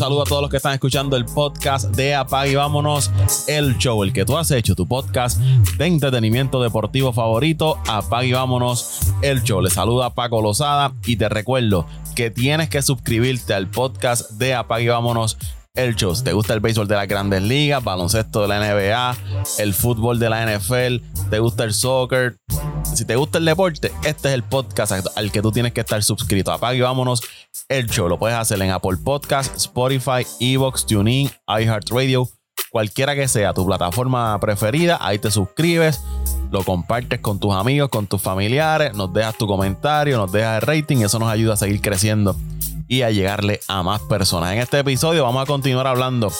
saludo a todos los que están escuchando el podcast de Apag y Vámonos, el show, el que tú has hecho, tu podcast de entretenimiento deportivo favorito, Apag y Vámonos, el show. Les saluda Paco Lozada y te recuerdo que tienes que suscribirte al podcast de Apag y Vámonos el. Si te gusta el béisbol de las grandes ligas, baloncesto de la NBA, el fútbol de la NFL, te gusta el soccer, si te gusta el deporte, este es el podcast al que tú tienes que estar suscrito. Apague y vámonos el show. Lo puedes hacer en Apple Podcast, Spotify, Evox, TuneIn, iHeartRadio, cualquiera que sea tu plataforma preferida. Ahí te suscribes, lo compartes con tus amigos, con tus familiares, nos dejas tu comentario, nos dejas el rating y eso nos ayuda a seguir creciendo y a llegarle a más personas. En este episodio vamos a continuar hablando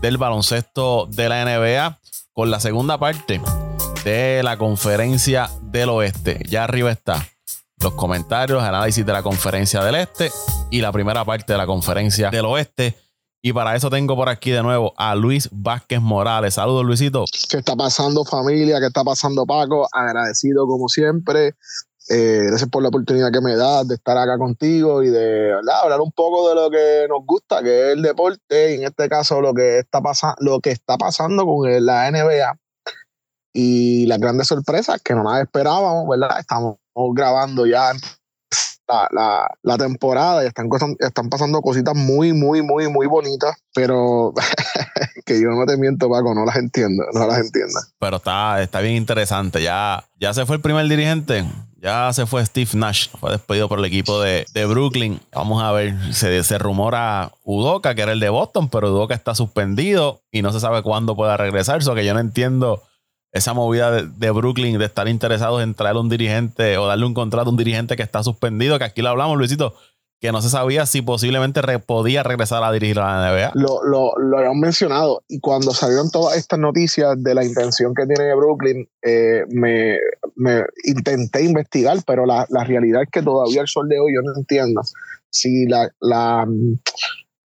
del baloncesto de la NBA con la segunda parte de la conferencia del oeste. Ya arriba está los comentarios, análisis de la conferencia del este y la primera parte de la conferencia del oeste. Y para eso tengo por aquí de nuevo a Luis Vázquez Morales. Saludos, Luisito. ¿Qué está pasando, familia? ¿Qué está pasando, Paco? Agradecido como siempre. Eh, gracias por la oportunidad que me das de estar acá contigo y de hablar un poco de lo que nos gusta, que es el deporte, y en este caso lo que está, lo que está pasando con la NBA y las grandes sorpresas que no las esperábamos, ¿verdad? Estamos grabando ya la, la, temporada y están, están pasando cositas muy, muy, muy, muy bonitas, pero que yo no te miento, Paco, no las entiendo, no las entiendo. Pero está, está bien interesante. Ya, ya se fue el primer dirigente. Ya se fue Steve Nash, fue despedido por el equipo de, de Brooklyn. Vamos a ver, se, se rumora Udoka, que era el de Boston, pero Udoka está suspendido y no se sabe cuándo pueda regresar. Eso que yo no entiendo esa movida de, Brooklyn de estar interesados en traer un dirigente o darle un contrato a un dirigente que está suspendido, que aquí lo hablamos, Luisito, que no se sabía si posiblemente podía regresar a dirigir a la NBA. Lo, lo, lo habían mencionado y cuando salieron todas estas noticias de la intención que tiene Brooklyn, eh, me, me, intenté investigar, pero la, la, realidad es que todavía el sol de hoy yo no entiendo si la, la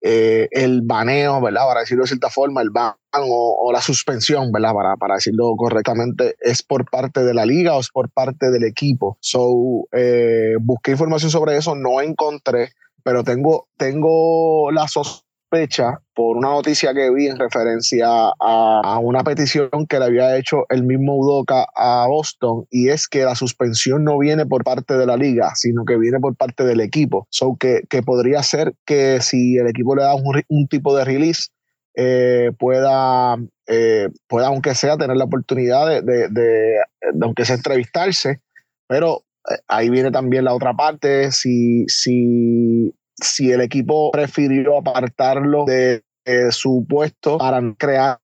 eh, el baneo, ¿verdad? Para decirlo de cierta forma, el ban o, la suspensión, ¿verdad? Para, para, decirlo correctamente, es por parte de la liga o es por parte del equipo. So, eh, busqué información sobre eso, no encontré, pero tengo, tengo la sospecha por una noticia que vi en referencia a, una petición que le había hecho el mismo Udoca a Boston y es que la suspensión no viene por parte de la liga, sino que viene por parte del equipo. So que, que podría ser que si el equipo le da un, tipo de release, eh, pueda, eh, pueda, aunque sea, tener la oportunidad de, de, de, aunque sea entrevistarse, pero eh, ahí viene también la otra parte, si, si si el equipo prefirió apartarlo de, su puesto para crear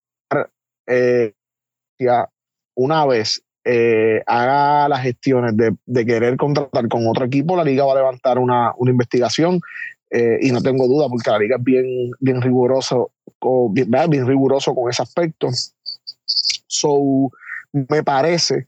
eh, una vez eh, haga las gestiones de, querer contratar con otro equipo, la liga va a levantar una, investigación eh, y no tengo duda porque la liga es bien, bien riguroso, con, bien, bien riguroso con ese aspecto. So, me parece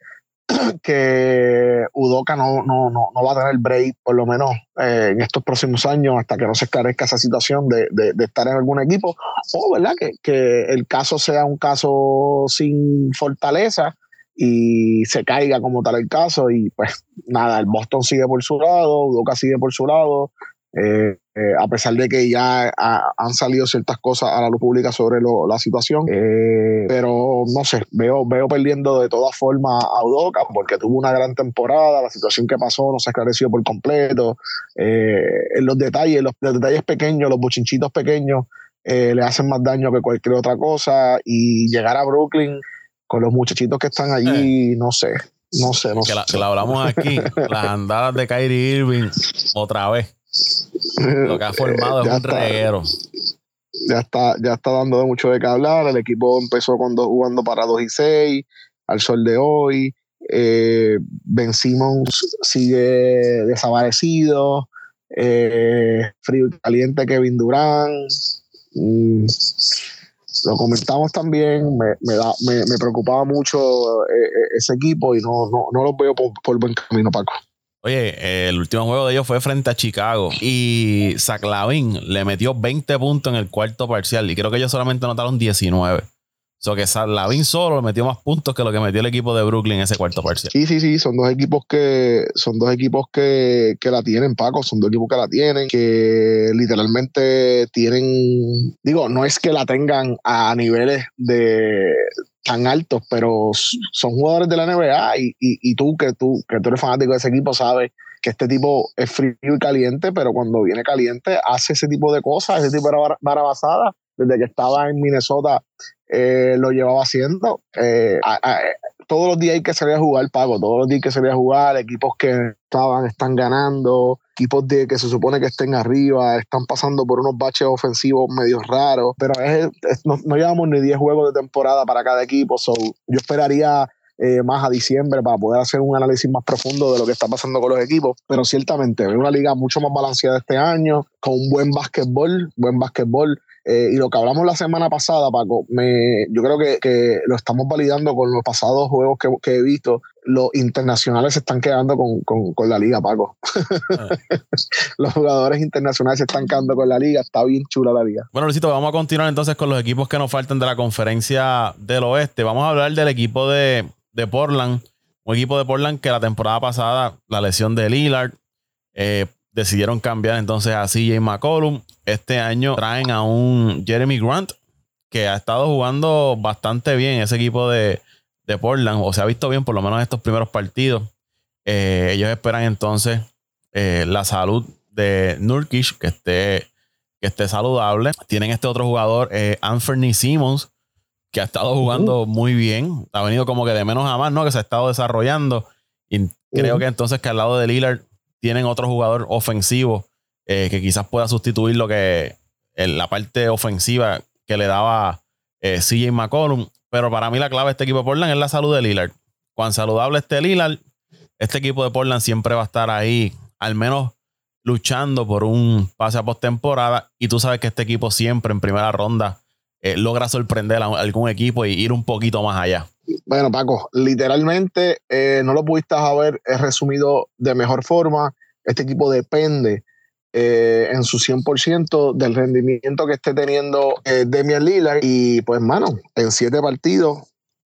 que Udoca no, no, no, no, va a tener break, por lo menos eh, en estos próximos años, hasta que no se esclarezca esa situación de, de, estar en algún equipo, o ¿verdad? Que, que, el caso sea un caso sin fortaleza y se caiga como tal el caso, y pues nada, el Boston sigue por su lado, Udoca sigue por su lado, eh, eh, a pesar de que ya han salido ciertas cosas a la luz pública sobre la situación, eh, pero no sé, veo, veo perdiendo de todas formas a Udoca porque tuvo una gran temporada, la situación que pasó no se ha esclarecido por completo, en los detalles, los, detalles pequeños, los buchinchitos pequeños le hacen más daño que cualquier otra cosa y llegar a Brooklyn con los muchachitos que están allí, no sé. No sé, no sé. La, que la hablamos aquí, las andadas de Kyrie Irving, otra vez. Lo que ha formado es un reguero. Ya está, ya está dando mucho de qué hablar. El equipo empezó con jugando para 2 y 6 al sol de hoy. Eh, ben Simmons sigue desaparecido. Eh, frío y caliente Kevin Durant. Mm, lo comentamos también, me, me, preocupaba mucho eh, ese equipo y no, no, no lo veo por, por buen camino, Paco. Oye, el último juego de ellos fue frente a Chicago y Lavin le metió 20 puntos en el cuarto parcial y creo que ellos solamente anotaron 19. So que Lavin solo metió más puntos que lo que metió el equipo de Brooklyn en ese cuarto parcial. Sí, sí, sí, son dos equipos que son dos equipos que, que la tienen, Paco, son dos equipos que la tienen, que literalmente tienen, digo, no es que la tengan a niveles de tan altos, pero son jugadores de la NBA y, y, tú que tú que tú eres fanático de ese equipo sabes que este tipo es frío y caliente, pero cuando viene caliente hace ese tipo de cosas, ese tipo de barabasada. Desde que estaba en Minnesota eh, lo llevaba haciendo. Eh, todos los días hay que salir a jugar, Pago. Todos los días hay que salir a jugar. Equipos que estaban, están ganando. Equipos de, que se supone que estén arriba. Están pasando por unos baches ofensivos medio raros. Pero no, llevamos ni 10 juegos de temporada para cada equipo. yo esperaría eh, más a diciembre para poder hacer un análisis más profundo de lo que está pasando con los equipos. Pero ciertamente, es una liga mucho más balanceada este año, con un buen básquetbol, buen básquetbol. Eh, y lo que hablamos la semana pasada, Paco, me, yo creo que, lo estamos validando con los pasados juegos que, he visto. Los internacionales se están quedando con, la liga, Paco. Ah. los jugadores internacionales se están quedando con la liga. Está bien chula la liga. Bueno, Luisito, vamos a continuar entonces con los equipos que nos faltan de la conferencia del oeste. Vamos a hablar del equipo de, de Portland. Un equipo de Portland que la temporada pasada, la lesión de Lillard, eh, decidieron cambiar entonces a CJ McCollum. Este año traen a un Jeremy Grant que ha estado jugando bastante bien ese equipo de, Portland, o se ha visto bien por lo menos en estos primeros partidos. Eh, ellos esperan entonces eh, la salud de Nurkic, que esté, que esté saludable. Tienen este otro jugador, eh, Anthony Simmons, que ha estado jugando muy bien. Ha venido como que de menos a más, ¿no? Que se ha estado desarrollando. Y creo que entonces que al lado de Lillard tienen otro jugador ofensivo eh, que quizás pueda sustituir lo que la parte ofensiva que le daba eh, CJ McCollum. Pero para mí la clave de este equipo de Portland es la salud de Lillard. Cuán saludable esté Lillard, este equipo de Portland siempre va a estar ahí, al menos luchando por un pase a postemporada. Y tú sabes que este equipo siempre en primera ronda eh, logra sorprender a algún equipo y ir un poquito más allá. Bueno, Paco, literalmente eh, no lo pudiste haber resumido de mejor forma. Este equipo depende eh, en su 100% del rendimiento que esté teniendo Demian Lillard. Y pues, mano, en siete partidos,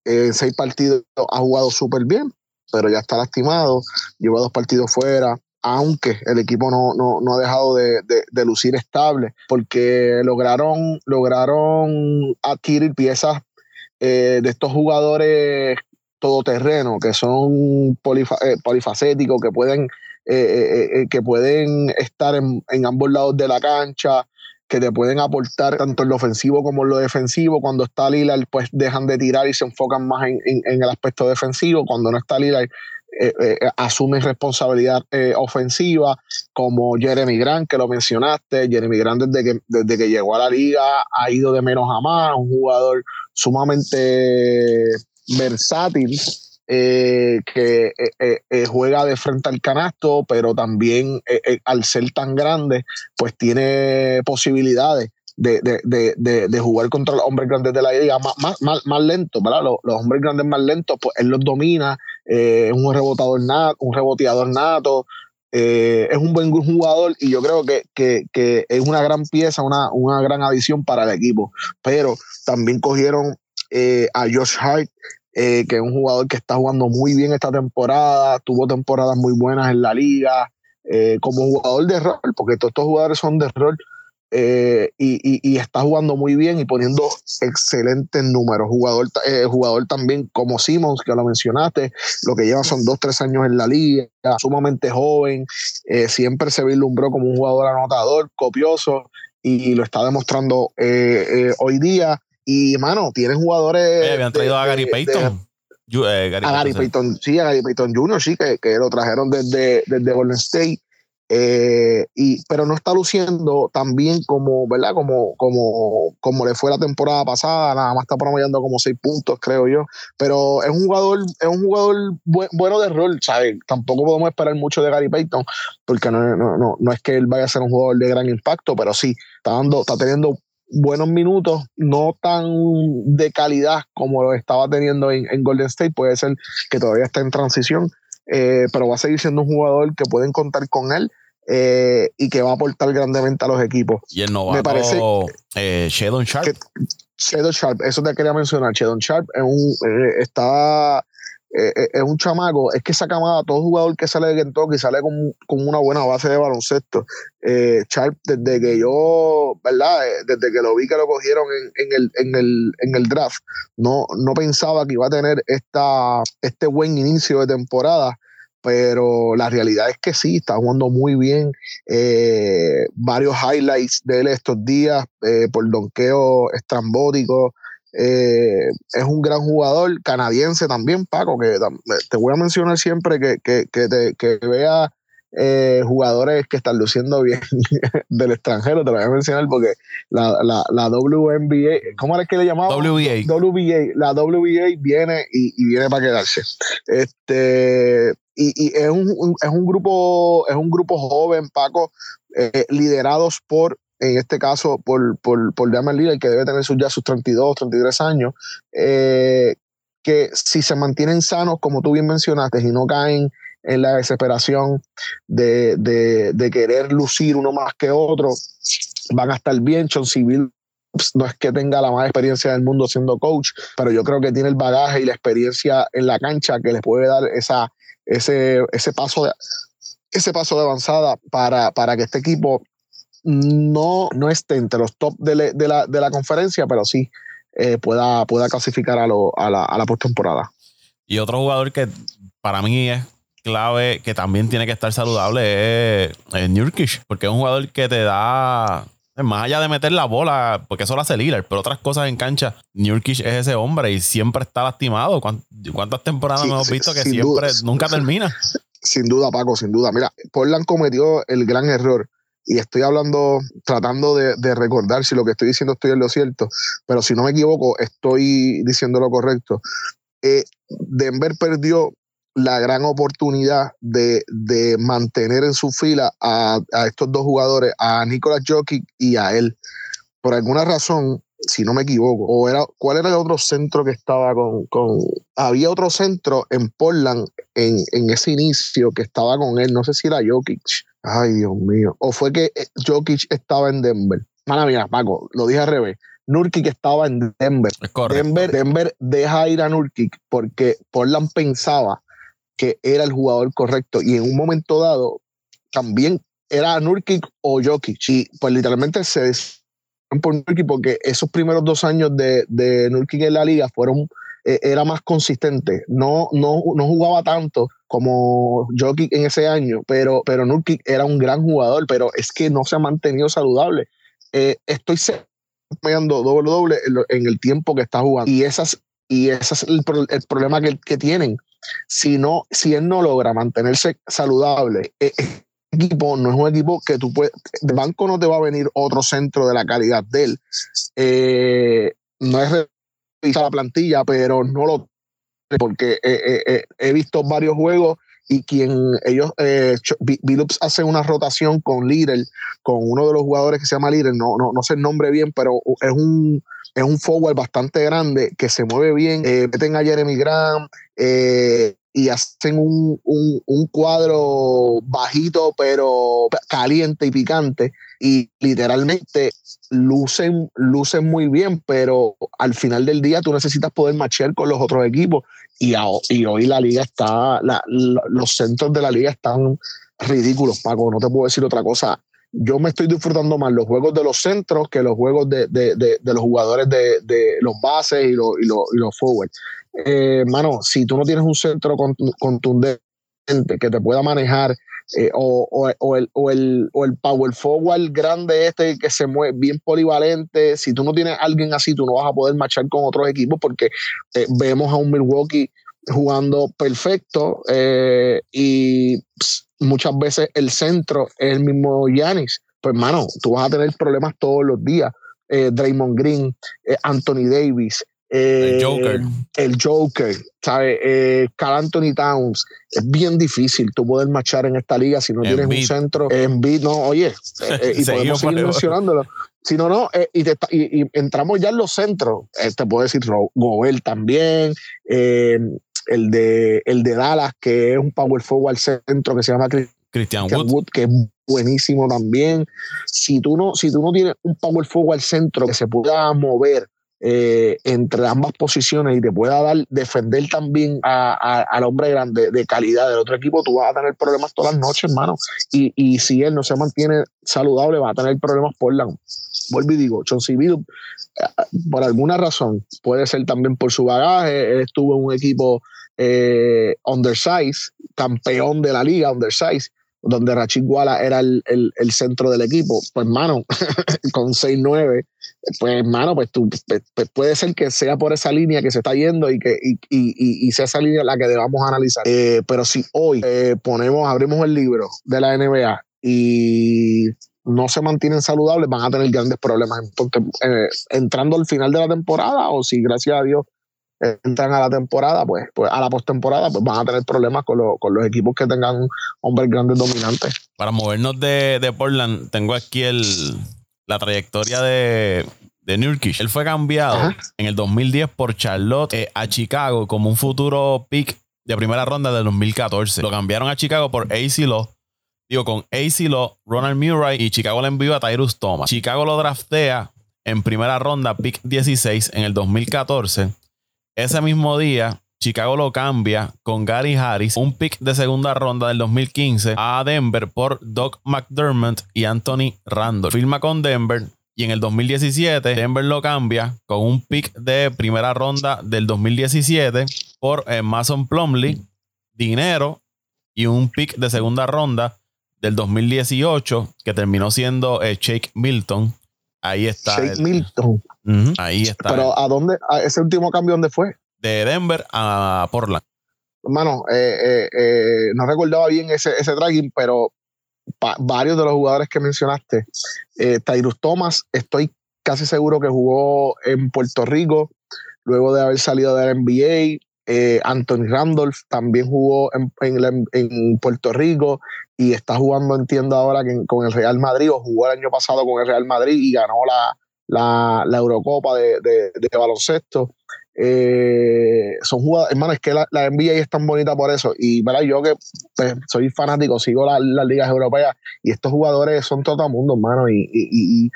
en seis partidos ha jugado súper bien, pero ya está lastimado. Lleva dos partidos fuera aunque el equipo no, no, ha dejado de, lucir estable, porque lograron, lograron adquirir piezas eh, de estos jugadores todoterreno, que son eh, polifacéticos, que pueden, eh, que pueden estar en, ambos lados de la cancha, que te pueden aportar tanto en lo ofensivo como en lo defensivo. Cuando está Lillard, pues dejan de tirar y se enfocan más en, en el aspecto defensivo. Cuando no está Lillard, eh, eh, asumen responsabilidad eh, ofensiva, como Jeremy Grant, que lo mencionaste. Jeremy Grant, desde que, desde que llegó a la liga, ha ido de menos a más, un jugador sumamente versátil. que juega de frente al canasto, pero también al ser tan grande, pues tiene posibilidades de, jugar contra los hombres grandes de la liga más, más, más, lentos, ¿verdad? Los, hombres grandes más lentos, pues él los domina, eh, es un rebotador nato, un reboteador nato, eh, es un buen jugador y yo creo que, es una gran pieza, una, una, gran adición para el equipo. Pero también cogieron eh, a Josh Hart, que es un jugador que está jugando muy bien esta temporada, tuvo temporadas muy buenas en la liga, como jugador de rol, porque todos estos jugadores son de rol eh, y, está jugando muy bien y poniendo excelentes números. Jugador, eh, jugador también como Simmons, que lo mencionaste, lo que lleva son dos, tres años en la liga, sumamente joven, eh, siempre se vislumbró como un jugador anotador, copioso, y lo está demostrando hoy día. Y, mano, tienen jugadores. habían traído a Gary Payton. a Gary Payton, sí, a Gary Payton Jr., sí, que, que lo trajeron desde, desde Golden State. Eh, y, pero no está luciendo tan bien como, ¿verdad? Como, como, como le fue la temporada pasada, nada más está promediando como seis puntos, creo yo. Pero es un jugador, es un jugador bueno de rol, ¿sabes? Tampoco podemos esperar mucho de Gary Payton, porque no, no, no, no es que él vaya a ser un jugador de gran impacto, pero sí, está, dando, está teniendo buenos minutos, no tan de calidad como lo estaba teniendo en, en Golden State, puede ser que todavía está en transición, eh, pero va a seguir siendo un jugador que pueden contar con él y que va a aportar grandemente a los equipos. Y el novato, Me parece, eh, Shadon Sharp. Shadow Sharp, eso te quería mencionar. Shadow Sharp es un, está eh, eh, es un chamaco, es que esa camada, todo jugador que sale de Kentucky sale con, con una buena base de baloncesto. Eh, Sharp, desde que yo, ¿verdad? Desde que lo vi que lo cogieron en, en, el, en, el, en el draft, no, no pensaba que iba a tener esta, este buen inicio de temporada pero la realidad es que sí, está jugando muy bien. varios highlights de él estos días por donqueo estrambótico, eh, es un gran jugador canadiense también, Paco, que te voy a mencionar siempre que, que, que vea eh, jugadores que están luciendo bien del extranjero, te lo voy a mencionar porque la, la, la WNBA, ¿cómo era que le llamaba? WBA. WBA. La WBA viene y, y viene para quedarse. Este, y, y es, un, es, un, grupo, es un grupo joven, Paco, eh, liderados por en este caso por, por, por Damian Lillard, que debe tener sus, ya sus 32, 33 años, eh, que si se mantienen sanos, como tú bien mencionaste, y no caen en la desesperación de, de, querer lucir uno más que otro, van a estar bien. John Civil no es que tenga la más experiencia del mundo siendo coach, pero yo creo que tiene el bagaje y la experiencia en la cancha que le puede dar esa, ese, ese, paso de, ese paso de avanzada para, para que este equipo no, no esté entre los top de, la, de la, conferencia, pero sí eh, pueda, pueda clasificar a, lo, a la, a la postemporada. Y otro jugador que para mí es clave, que también tiene que estar saludable, es, es porque es un jugador que te da más allá de meter la bola, porque eso lo hace Lillard, pero otras cosas en cancha, Nurkic es ese hombre y siempre está lastimado. ¿Cuántas temporadas hemos visto que siempre, nunca termina? Sin duda, Paco, sin duda. Mira, Portland cometió el gran error y estoy hablando, tratando de, recordar si lo que estoy diciendo estoy en lo cierto, pero si no me equivoco, estoy diciendo lo correcto. Eh, Denver perdió la gran oportunidad de, mantener en su fila a, estos dos jugadores, a Nicolas Jokic y a él. Por alguna razón, si no me equivoco, o era, ¿cuál era el otro centro que estaba con, con había otro centro en Portland en, en, ese inicio que estaba con él, no sé si era Jokic, Ay, Dios mío. O fue que eh, Jokic estaba en Denver. Mala mía, Paco, lo dije al revés. Nurkic estaba en Denver. Denver, Denver deja ir a Nurkic porque Portland pensaba que era el jugador correcto y en un momento dado también era Nurkic o Jokic. Y pues literalmente se por Nurkic porque esos primeros dos años de, de Nurkic en la liga fueron eh, era más consistente. No, no, no jugaba tanto como Jokic en ese año, pero, pero Nurkic era un gran jugador, pero es que no se ha mantenido saludable. Eh, estoy pegando doble doble en, el tiempo que está jugando. Y, esas, y ese es el, problema que, que, tienen. Si, no, si él no logra mantenerse saludable, eh, equipo no es un equipo que tú puedes. De banco no te va a venir otro centro de la calidad de él. Eh, no es la plantilla, pero no lo porque he visto varios juegos y quien ellos, eh, Billups hace una rotación con Little, con uno de los jugadores que se llama Little, no, no, no sé el nombre bien, pero es un, es un forward bastante grande que se mueve bien, eh, meten a Jeremy Graham, eh, y hacen un, un, cuadro bajito pero caliente y picante y literalmente lucen, lucen muy bien, pero al final del día tú necesitas poder machear con los otros equipos y, hoy la liga está, los centros de la liga están ridículos, Paco, no te puedo decir otra cosa. Yo me estoy disfrutando más los juegos de los centros que los juegos de, de, de, los jugadores de, los bases y los, y los, y los forwards eh, mano, si tú no tienes un centro contundente que te pueda manejar, eh, o, o, el, o, el, o el power forward grande este que se mueve bien polivalente, si tú no tienes alguien así, tú no vas a poder marchar con otros equipos porque eh, vemos a un Milwaukee jugando perfecto eh, y muchas veces el centro es el mismo Yanis. Pues, mano, tú vas a tener problemas todos los días. Draymond Green, Anthony Davis, el eh, Joker. El Joker, ¿sabes? Eh, Carl Anthony Towns. Es bien difícil tú poder marchar en esta liga si no tienes un centro. En beat, no, oye, eh, y podemos seguir mencionándolo. Si no, no, y, y, entramos ya en los centros. te puedo decir Gobel también, el, de, el de Dallas, que es un power forward centro que se llama Christian, Wood. que es buenísimo también. Si tú no, si tú no tienes un power forward al centro que se pueda mover eh, entre ambas posiciones y te pueda dar, defender también al hombre grande de calidad del otro equipo, tú vas a tener problemas todas las noches, hermano. Y, y si él no se mantiene saludable, va a tener problemas por la. Vuelvo y digo, John Civil, eh, por alguna razón, puede ser también por su bagaje, él estuvo en un equipo eh, undersize, campeón de la liga, undersize, donde Rachid Walla era el, centro del equipo. Pues, mano, con 6-9, pues, hermano, pues tú pues, pues, puede ser que sea por esa línea que se está yendo y que y, sea esa línea la que debamos analizar. Eh, pero si hoy eh, ponemos, abrimos el libro de la NBA y no se mantienen saludables, van a tener grandes problemas eh, entrando al final de la temporada o si gracias a Dios entran a la temporada, pues, pues a la postemporada, pues van a tener problemas con, los equipos que tengan hombres grandes dominantes. Para movernos de, Portland, tengo aquí el, la trayectoria de, de Nurkic. Él fue cambiado en el 2010 por Charlotte eh, a Chicago como un futuro pick de primera ronda del 2014. Lo cambiaron a Chicago por AC Law. Digo, con AC Law, Ronald Murray y Chicago le envió a Tyrus Thomas. Chicago lo draftea en primera ronda, pick 16 en el 2014 ese mismo día, Chicago lo cambia con Gary Harris, un pick de segunda ronda del 2015 a Denver por Doc McDermott y Anthony Randall. Firma con Denver y en el 2017 Denver lo cambia con un pick de primera ronda del 2017 por eh, Mason Plumley, dinero y un pick de segunda ronda del 2018 que terminó siendo eh, Shake Milton. Ahí está. Shake Milton. ahí está. Pero ¿a dónde? ese último cambio dónde fue? De Denver a Portland. Hermano, eh, eh, eh, no recordaba bien ese, ese tracking, pero varios de los jugadores que mencionaste, Tyrus Thomas, estoy casi seguro que jugó en Puerto Rico luego de haber salido de la NBA. Anthony Randolph también jugó en, en, Puerto Rico y está jugando, entiendo ahora, que con el Real Madrid, o jugó el año pasado con el Real Madrid y ganó la, la, Eurocopa de, baloncesto. Eh, son jugadores, hermano, es que la, NBA es tan bonita por eso. Y ¿verdad? yo que pues, soy fanático, sigo las ligas europeas y estos jugadores son todo el mundo, hermano, y,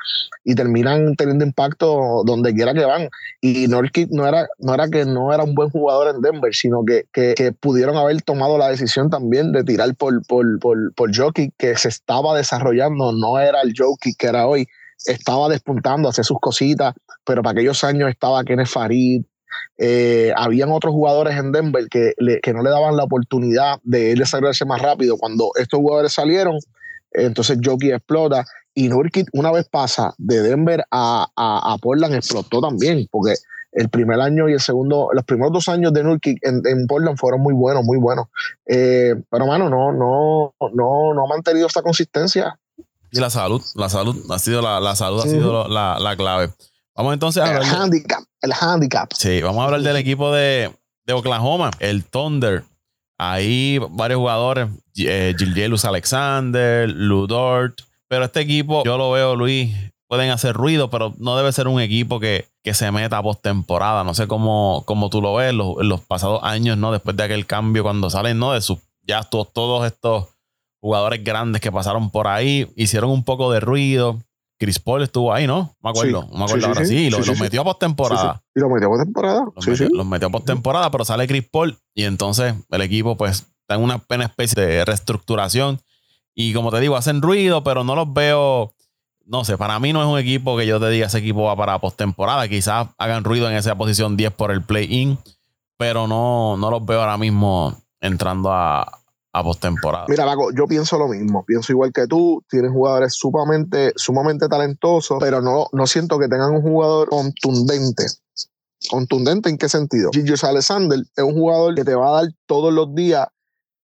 terminan teniendo impacto donde quiera que van. Y Norkit no era, no era que no era un buen jugador en Denver, sino que, que, pudieron haber tomado la decisión también de tirar por, por, por, por que se estaba desarrollando, no era el Jokic que era hoy estaba despuntando, hacer sus cositas, pero para aquellos años estaba Kenneth Farid, eh, habían otros jugadores en Denver que, que, no le daban la oportunidad de él desarrollarse más rápido. Cuando estos jugadores salieron, entonces Jockey explota y Nurkic una vez pasa de Denver a, a, Portland explotó también, porque el primer año y el segundo, los primeros dos años de Nurkic en, Portland fueron muy buenos, muy buenos. Eh, pero mano, no, no, no, no ha mantenido esta consistencia. Y la salud, la salud ha sido la, la salud ha sido la, la clave. Vamos entonces a hablar. El handicap. El handicap. Sí, vamos a hablar del equipo de, Oklahoma, el Thunder. Ahí varios jugadores, eh, Alexander, Ludort. Pero este equipo, yo lo veo, Luis, pueden hacer ruido, pero no debe ser un equipo que, se meta a postemporada. No sé cómo, cómo tú lo ves en los, pasados años, ¿no? Después de aquel cambio, cuando salen, ¿no? De sus, ya todos, todos estos jugadores grandes que pasaron por ahí, hicieron un poco de ruido. Chris Paul estuvo ahí, ¿no? Me acuerdo. me acuerdo ahora sí. Lo, metió a postemporada. Y lo metió a postemporada. Los metió, a postemporada, pero sale Chris Paul y entonces el equipo, pues, está en una pena especie de reestructuración. Y como te digo, hacen ruido, pero no los veo. No sé, para mí no es un equipo que yo te diga ese equipo va para postemporada. Quizás hagan ruido en esa posición 10 por el play-in, pero no, no los veo ahora mismo entrando a, a postemporada. Mira, Paco, yo pienso lo mismo. Pienso igual que tú. Tienen jugadores sumamente, sumamente talentosos, pero no, no siento que tengan un jugador contundente. ¿Contundente en qué sentido? Gigi Alexander es un jugador que te va a dar todos los días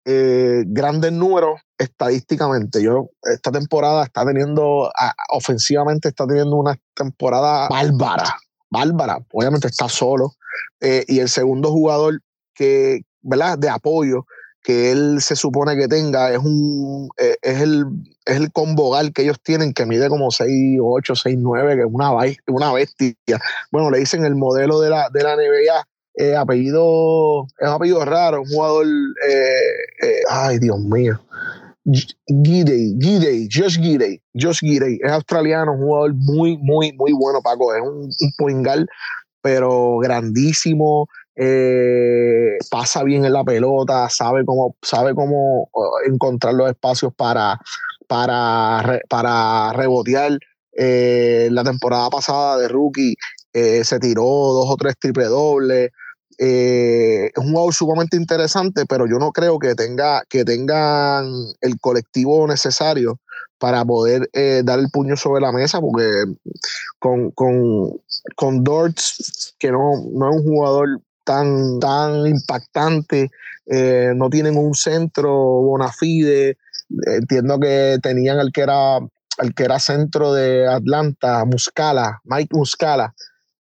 eh, grandes números estadísticamente. Yo, esta temporada está teniendo, ofensivamente está teniendo una temporada bárbara, bárbara. Obviamente está solo. Eh, y el segundo jugador que, ¿verdad? De apoyo que él se supone que tenga es un eh, es el es el convogal que ellos tienen que mide como 6 8 6 9 que es una una bestia. Bueno le dicen el modelo de la de la NBA eh, apellido es apellido raro un jugador eh, ay Dios mío. Gidey, Gidey, Josh Gidey, Josh Gidey, es australiano, un jugador muy, muy, muy bueno, Paco, es un, un poingal, pero grandísimo, eh, pasa bien en la pelota, sabe cómo, sabe cómo encontrar los espacios para, para, para rebotear. Eh, la temporada pasada de rookie eh, se tiró dos o tres triple dobles. Es un jugador sumamente interesante, pero yo no creo que tenga que tengan el colectivo necesario para poder dar el puño sobre la mesa, porque con, con, con Dortz, que no, no es un jugador tan, tan impactante, eh, no tienen un centro bona fide, entiendo que tenían al que era el que era centro de Atlanta, Muscala, Mike Muscala,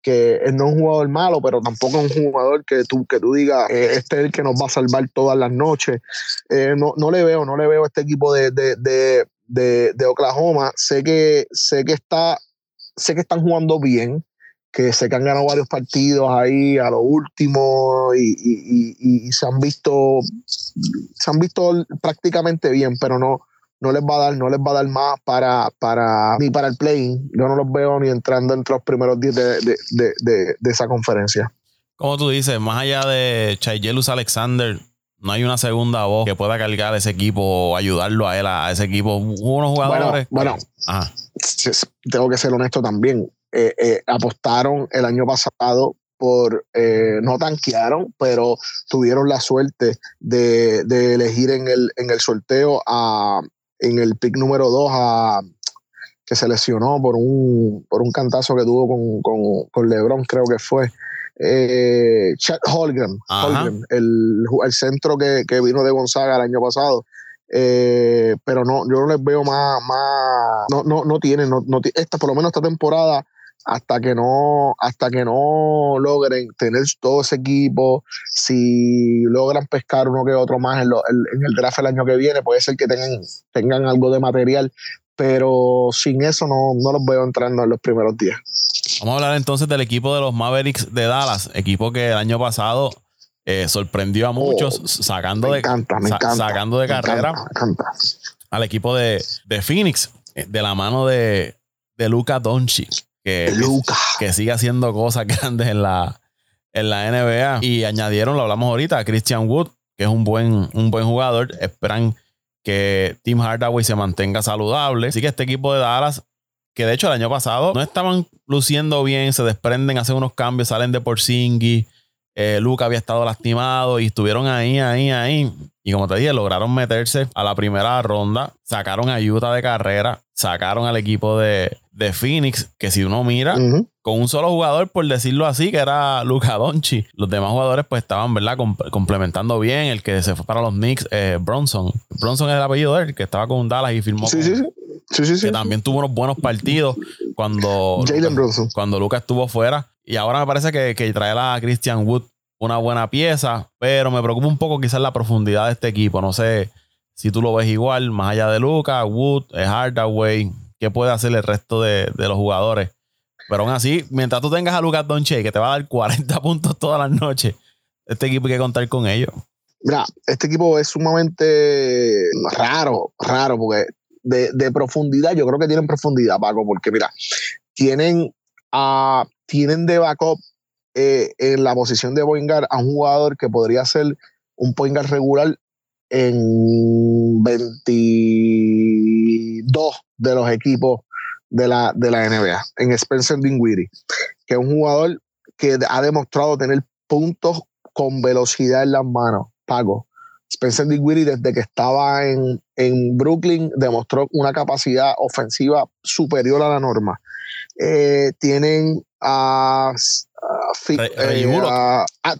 que no es un jugador malo, pero tampoco es un jugador que tú, que tú digas, eh, este es el que nos va a salvar todas las noches. Eh, no, no le veo, no le veo a este equipo de, de, de, de, Oklahoma. Sé que, sé que está, sé que están jugando bien, que sé que han ganado varios partidos ahí a lo último y, y, y, y se han visto, se han visto prácticamente bien, pero no, no les va a dar, no les va a dar más para, para ni para el play. Yo no los veo ni entrando entre los primeros 10 de, de, de, de, esa conferencia. Como tú dices, más allá de Chayelus Alexander, no hay una segunda voz que pueda cargar ese equipo o ayudarlo a él, a ese equipo. Unos jugadores. Bueno, tengo que ser honesto también. Eh, eh, apostaron el año pasado por, eh, no tanquearon, pero tuvieron la suerte de, de, elegir en el, en el sorteo a, en el pick número 2 a que se lesionó por un, por un cantazo que tuvo con, con, con LeBron, creo que fue. Eh, Chad Holgren, el, el, centro que, que, vino de Gonzaga el año pasado. Eh, pero no, yo no les veo más, más no, no, no tienen, no, no, esta, por lo menos esta temporada hasta que no, hasta que no logren tener todo ese equipo, si logran pescar uno que otro más en, en el draft el año que viene, puede ser que tengan, tengan algo de material, pero sin eso no, no los veo entrando en los primeros días. Vamos a hablar entonces del equipo de los Mavericks de Dallas, equipo que el año pasado eh, sorprendió a muchos oh, sacando, de, sacando de carrera al equipo de, de, Phoenix eh, de la mano de, de Luca Doncic que, que sigue haciendo cosas grandes en la, en la NBA. Y añadieron, lo hablamos ahorita, a Christian Wood, que es un buen, un buen jugador. Esperan que Tim Hardaway se mantenga saludable. Así que este equipo de Dallas, que de hecho el año pasado no estaban luciendo bien, se desprenden, hacen unos cambios, salen de Porzingis. Eh, Luca había estado lastimado y estuvieron ahí, ahí, ahí. Y como te dije, lograron meterse a la primera ronda, sacaron ayuda de carrera, sacaron al equipo de, de Phoenix, que si uno mira, con un solo jugador, por decirlo así, que era Luca Donchi, los demás jugadores pues estaban, ¿verdad? complementando bien. El que se fue para los Knicks, eh, Bronson. Bronson es el apellido de él, que estaba con Dallas y firmó. Sí, sí, sí. Sí, sí, que también tuvo unos buenos partidos cuando, cuando Luca estuvo fuera. Y ahora me parece que, que trae a Christian Wood una buena pieza, pero me preocupa un poco quizás la profundidad de este equipo. No sé si tú lo ves igual, más allá de Luca, Wood, Hardaway, qué puede hacer el resto de, los jugadores. Pero aún así, mientras tú tengas a Lucas Donche, que te va a dar 40 puntos todas las noches, este equipo hay que contar con ellos. Mira, este equipo es sumamente raro, raro, porque de, profundidad, yo creo que tienen profundidad, Paco, porque mira, tienen, a, tienen de backup eh, en la posición de Boingar a un jugador que podría ser un Boingar regular en 22 de los equipos de la, de la NBA, en Spencer Dinwiddie, que es un jugador que ha demostrado tener puntos con velocidad en las manos, Paco. Spencer Dinwiddie desde que estaba en, en Brooklyn demostró una capacidad ofensiva superior a la norma. Eh, tienen a, eh,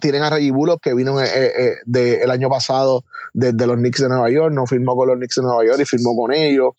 tienen a Reggie Bullock que vino eh, de, el año pasado desde los Knicks de Nueva York, no firmó con los Knicks de Nueva York y firmó con ellos.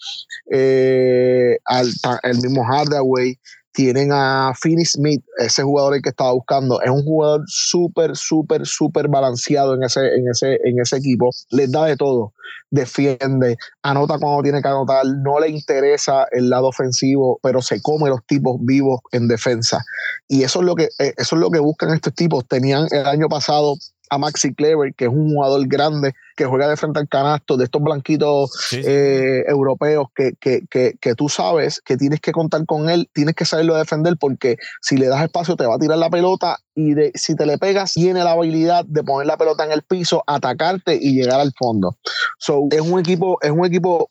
Al, el mismo Hardaway. Tienen a Finney Smith, ese jugador que estaba buscando. Es un jugador súper, súper, súper balanceado en ese, en, ese, en ese equipo. Les da de todo. Defiende, anota cuando tiene que anotar. No le interesa el lado ofensivo, pero se come los tipos vivos en defensa. Y eso es lo que, eh, eso es lo que buscan estos tipos. Tenían el año pasado a Maxi Clever, que es un jugador grande que juega de frente al canasto, de estos blanquitos eh, europeos que, que, que, que, tú sabes que tienes que contar con él, tienes que saberlo defender porque si le das espacio te va a tirar la pelota y de, si te le pegas tiene la habilidad de poner la pelota en el piso, atacarte y llegar al fondo. So, es un equipo, es un equipo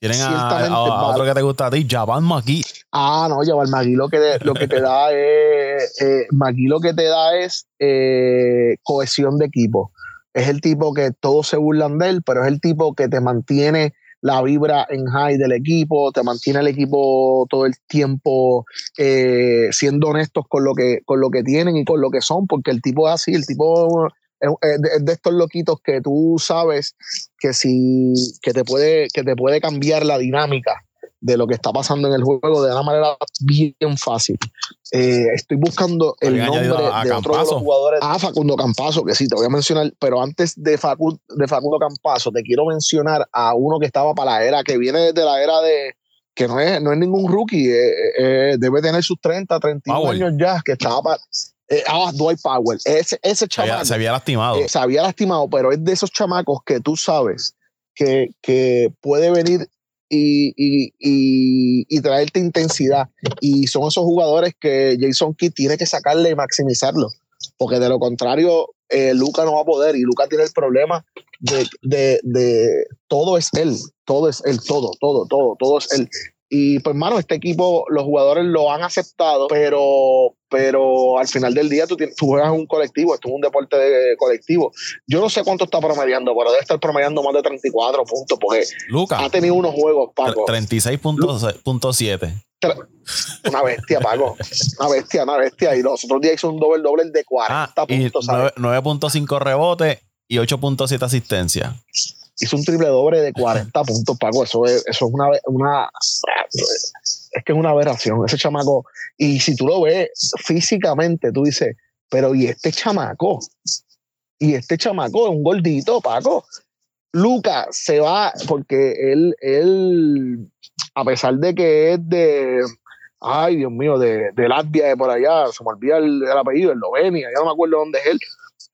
tienen a, otro que te gusta a ti, Magui. Ah, no, Jabal Magui lo que, lo que te da es. Eh, Magui lo que te da es eh, cohesión de equipo. Es el tipo que todos se burlan de él, pero es el tipo que te mantiene la vibra en high del equipo, te mantiene el equipo todo el tiempo eh, siendo honestos con lo, que, con lo que tienen y con lo que son, porque el tipo es así, el tipo es de estos loquitos que tú sabes que si que te puede que te puede cambiar la dinámica de lo que está pasando en el juego de una manera bien fácil. Eh, estoy buscando el nombre de otro de los jugadores. Ah, Facundo Campazo, que sí, te voy a mencionar, pero antes de, Facundo, de Facundo Campazo, te quiero mencionar a uno que estaba para la era, que viene desde la era de, que no es, no es ningún rookie, eh, eh, debe tener sus 30, 31 años ya, que estaba para, eh, ah, Dwight Powell. Ese, ese chamaco. Se había, lastimado. Eh, se había lastimado, pero es de esos chamacos que tú sabes que, que puede venir y, y, y, traerte intensidad. Y son esos jugadores que Jason Kidd tiene que sacarle y maximizarlo. Porque de lo contrario, eh, Luca no va a poder. Y Luca tiene el problema de, de, de todo es él. Todo es él, todo, todo, todo, todo es él. Y pues, mano, este equipo, los jugadores lo han aceptado, pero, pero al final del día tú, tú juegas en un colectivo, esto es un deporte de colectivo. Yo no sé cuánto está promediando, pero debe estar promediando más de 34 puntos, porque ha tenido unos juegos, Paco. 36.7. Una bestia, Paco. Una bestia, una bestia. Y los otros días hizo un doble doble de 40 ah, puntos. 9.5 rebotes y 8.7 asistencia hizo un triple doble de 40 puntos, Paco. Eso es, eso es una, una, es que es una aberración. Ese chamaco, y si tú lo ves físicamente, tú dices, pero ¿y este chamaco? Y este chamaco es un gordito, Paco. Lucas se va porque él, él, a pesar de que es de, ay Dios mío, de, de Latvia, de por allá, se me olvida el, el apellido, Eslovenia, ya no me acuerdo dónde es él,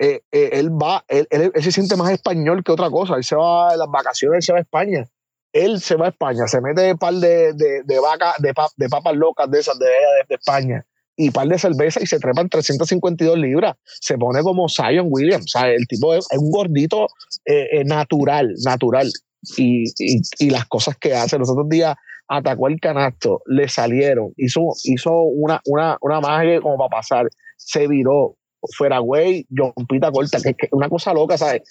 eh, eh, él va, él, se siente más español que otra cosa. Él se va las vacaciones, él se va a España. Él se va a España, se mete un par de, de, de vacas, de, papas locas de esas de, de, España y par de cerveza y se trepan 352 libras. Se pone como Zion Williams. O sea, el tipo es, un gordito eh, natural, natural. Y, y, y, las cosas que hace. Los otros días atacó el canasto, le salieron, hizo, hizo una, una, una magia como para pasar, se viró, fuera güey, Pita corta, que es una cosa loca, ¿sabes?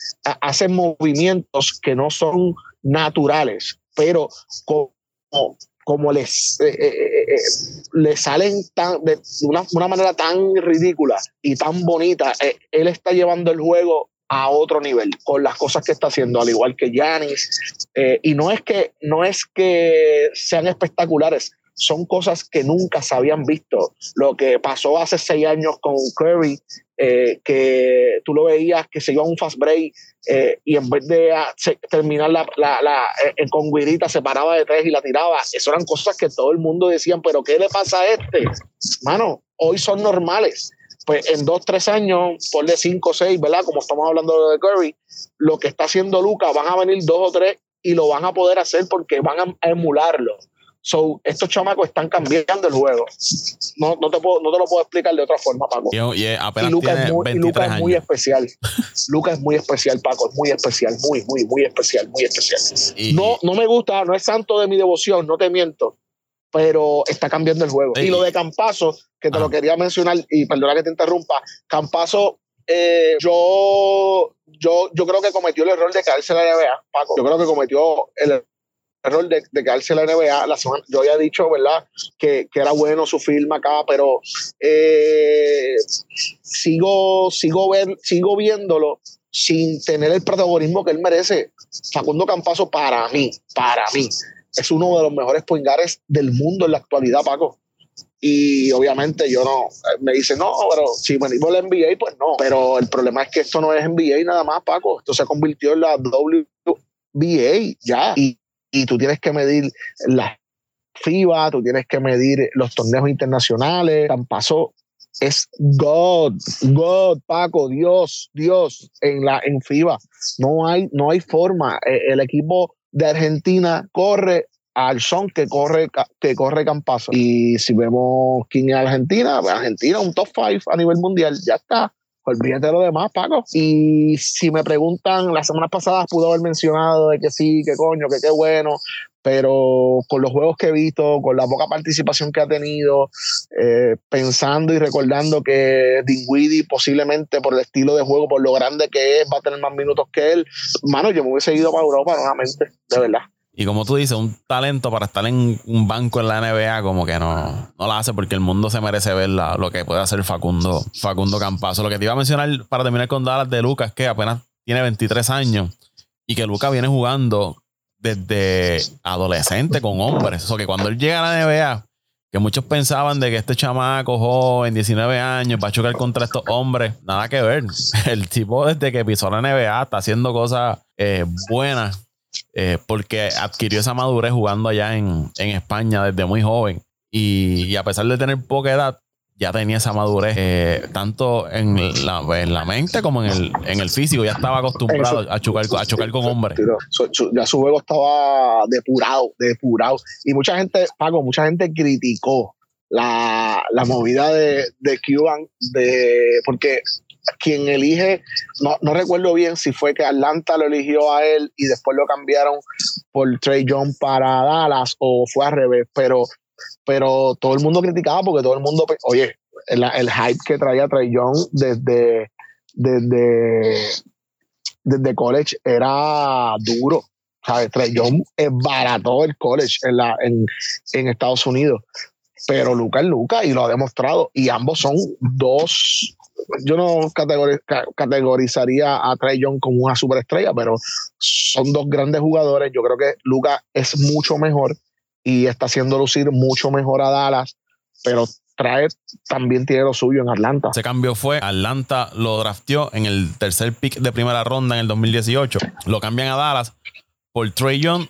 Hacen movimientos que no son naturales, pero como, como les, eh, eh, eh, les salen tan, de una, una, manera tan ridícula y tan bonita, él está llevando el juego a otro nivel con las cosas que está haciendo, al igual que Yanis. y no es que no es que sean espectaculares, son cosas que nunca se habían visto. Lo que pasó hace seis años con Curry, eh, que tú lo veías que se iba a un fast break eh, y en vez de ah, terminar la eh, con Guirita se paraba de tres y la tiraba. Eso eran cosas que todo el mundo decían, pero ¿qué le pasa a este? Mano, hoy son normales. Pues en dos, tres años, por de cinco, seis, ¿verdad? Como estamos hablando de Curry, lo que está haciendo Luca, van a venir dos o tres y lo van a poder hacer porque van a emularlo. So, estos chamacos están cambiando el juego. No, no, te puedo, no te lo puedo explicar de otra forma, Paco. Y, y, Luca es muy, Luca es muy especial. Luca es muy especial, Paco. Es muy especial, muy, muy, muy especial, muy especial. no, no me gusta, no es santo de mi devoción, no te miento. Pero está cambiando el juego. Y lo de Campazo, que te lo quería mencionar, y perdona que te interrumpa, Campazo eh, yo, yo, yo creo que cometió el error de caerse en la NBA, Paco. Yo creo que cometió el error de, de quedarse en la NBA. La semana, yo había dicho, ¿verdad?, que, que, era bueno su film acá, pero eh, sigo, sigo, sigo viéndolo sin tener el protagonismo que él merece. Facundo Campazo, para mí, para mí, es uno de los mejores poingares del mundo en la actualidad, Paco. Y obviamente yo no, me dice, no, pero si venimos la NBA, pues no. Pero el problema es que esto no es NBA nada más, Paco. Esto se convirtió en la WBA ya. Y y tú tienes que medir la FIBA, tú tienes que medir los torneos internacionales. Campaso es God, God, Paco, Dios, Dios en la en FIBA. No hay, no hay forma. E, el equipo de Argentina corre al son que corre que corre. Y si vemos quién es Argentina, pues Argentina un top 5 a nivel mundial, ya está. Olvídate de lo demás, Paco. Y si me preguntan, la semana pasada pudo haber mencionado de que sí, que coño, que qué bueno, pero con los juegos que he visto, con la poca participación que ha tenido, eh, pensando y recordando que Dinwiddie posiblemente por el estilo de juego, por lo grande que es, va a tener más minutos que él, mano, yo me hubiese ido para Europa nuevamente, de verdad. Y como tú dices, un talento para estar en un banco en la NBA, como que no, no la hace porque el mundo se merece ver lo que puede hacer Facundo, Facundo Campazo. Lo que te iba a mencionar para terminar con Dallas de Lucas, que apenas tiene 23 años y que Lucas viene jugando desde adolescente con hombres. O sea, que cuando él llega a la NBA, que muchos pensaban de que este chamaco joven, 19 años, va a chocar contra estos hombres, nada que ver. El tipo desde que pisó la NBA está haciendo cosas eh, buenas eh, porque adquirió esa madurez jugando allá en, España desde muy joven. Y, a pesar de tener poca edad, ya tenía esa madurez, eh, tanto en la, en la, mente como en el, en el físico. Ya estaba acostumbrado a chocar, a chocar con hombres. Ya su juego estaba depurado, depurado. Y mucha gente, Paco, mucha gente criticó la, movida de, de Cuban, de, porque quien elige, no, no, recuerdo bien si fue que Atlanta lo eligió a él y después lo cambiaron por Trey John para Dallas o fue al revés, pero pero todo el mundo criticaba porque todo el mundo, oye, el, el hype que traía Trey Young desde, desde, desde college era duro. ¿sabes? Trey Young es barato el college en, la, en, en Estados Unidos. Pero Luca es Luca y lo ha demostrado. Y ambos son dos. Yo no categorizaría a Trey Young como una superestrella, pero son dos grandes jugadores. Yo creo que Luca es mucho mejor y está haciendo lucir mucho mejor a Dallas, pero trae también tiene lo suyo en Atlanta. Ese cambio fue, Atlanta lo drafteó en el tercer pick de primera ronda en el 2018, lo cambian a Dallas por Trey Young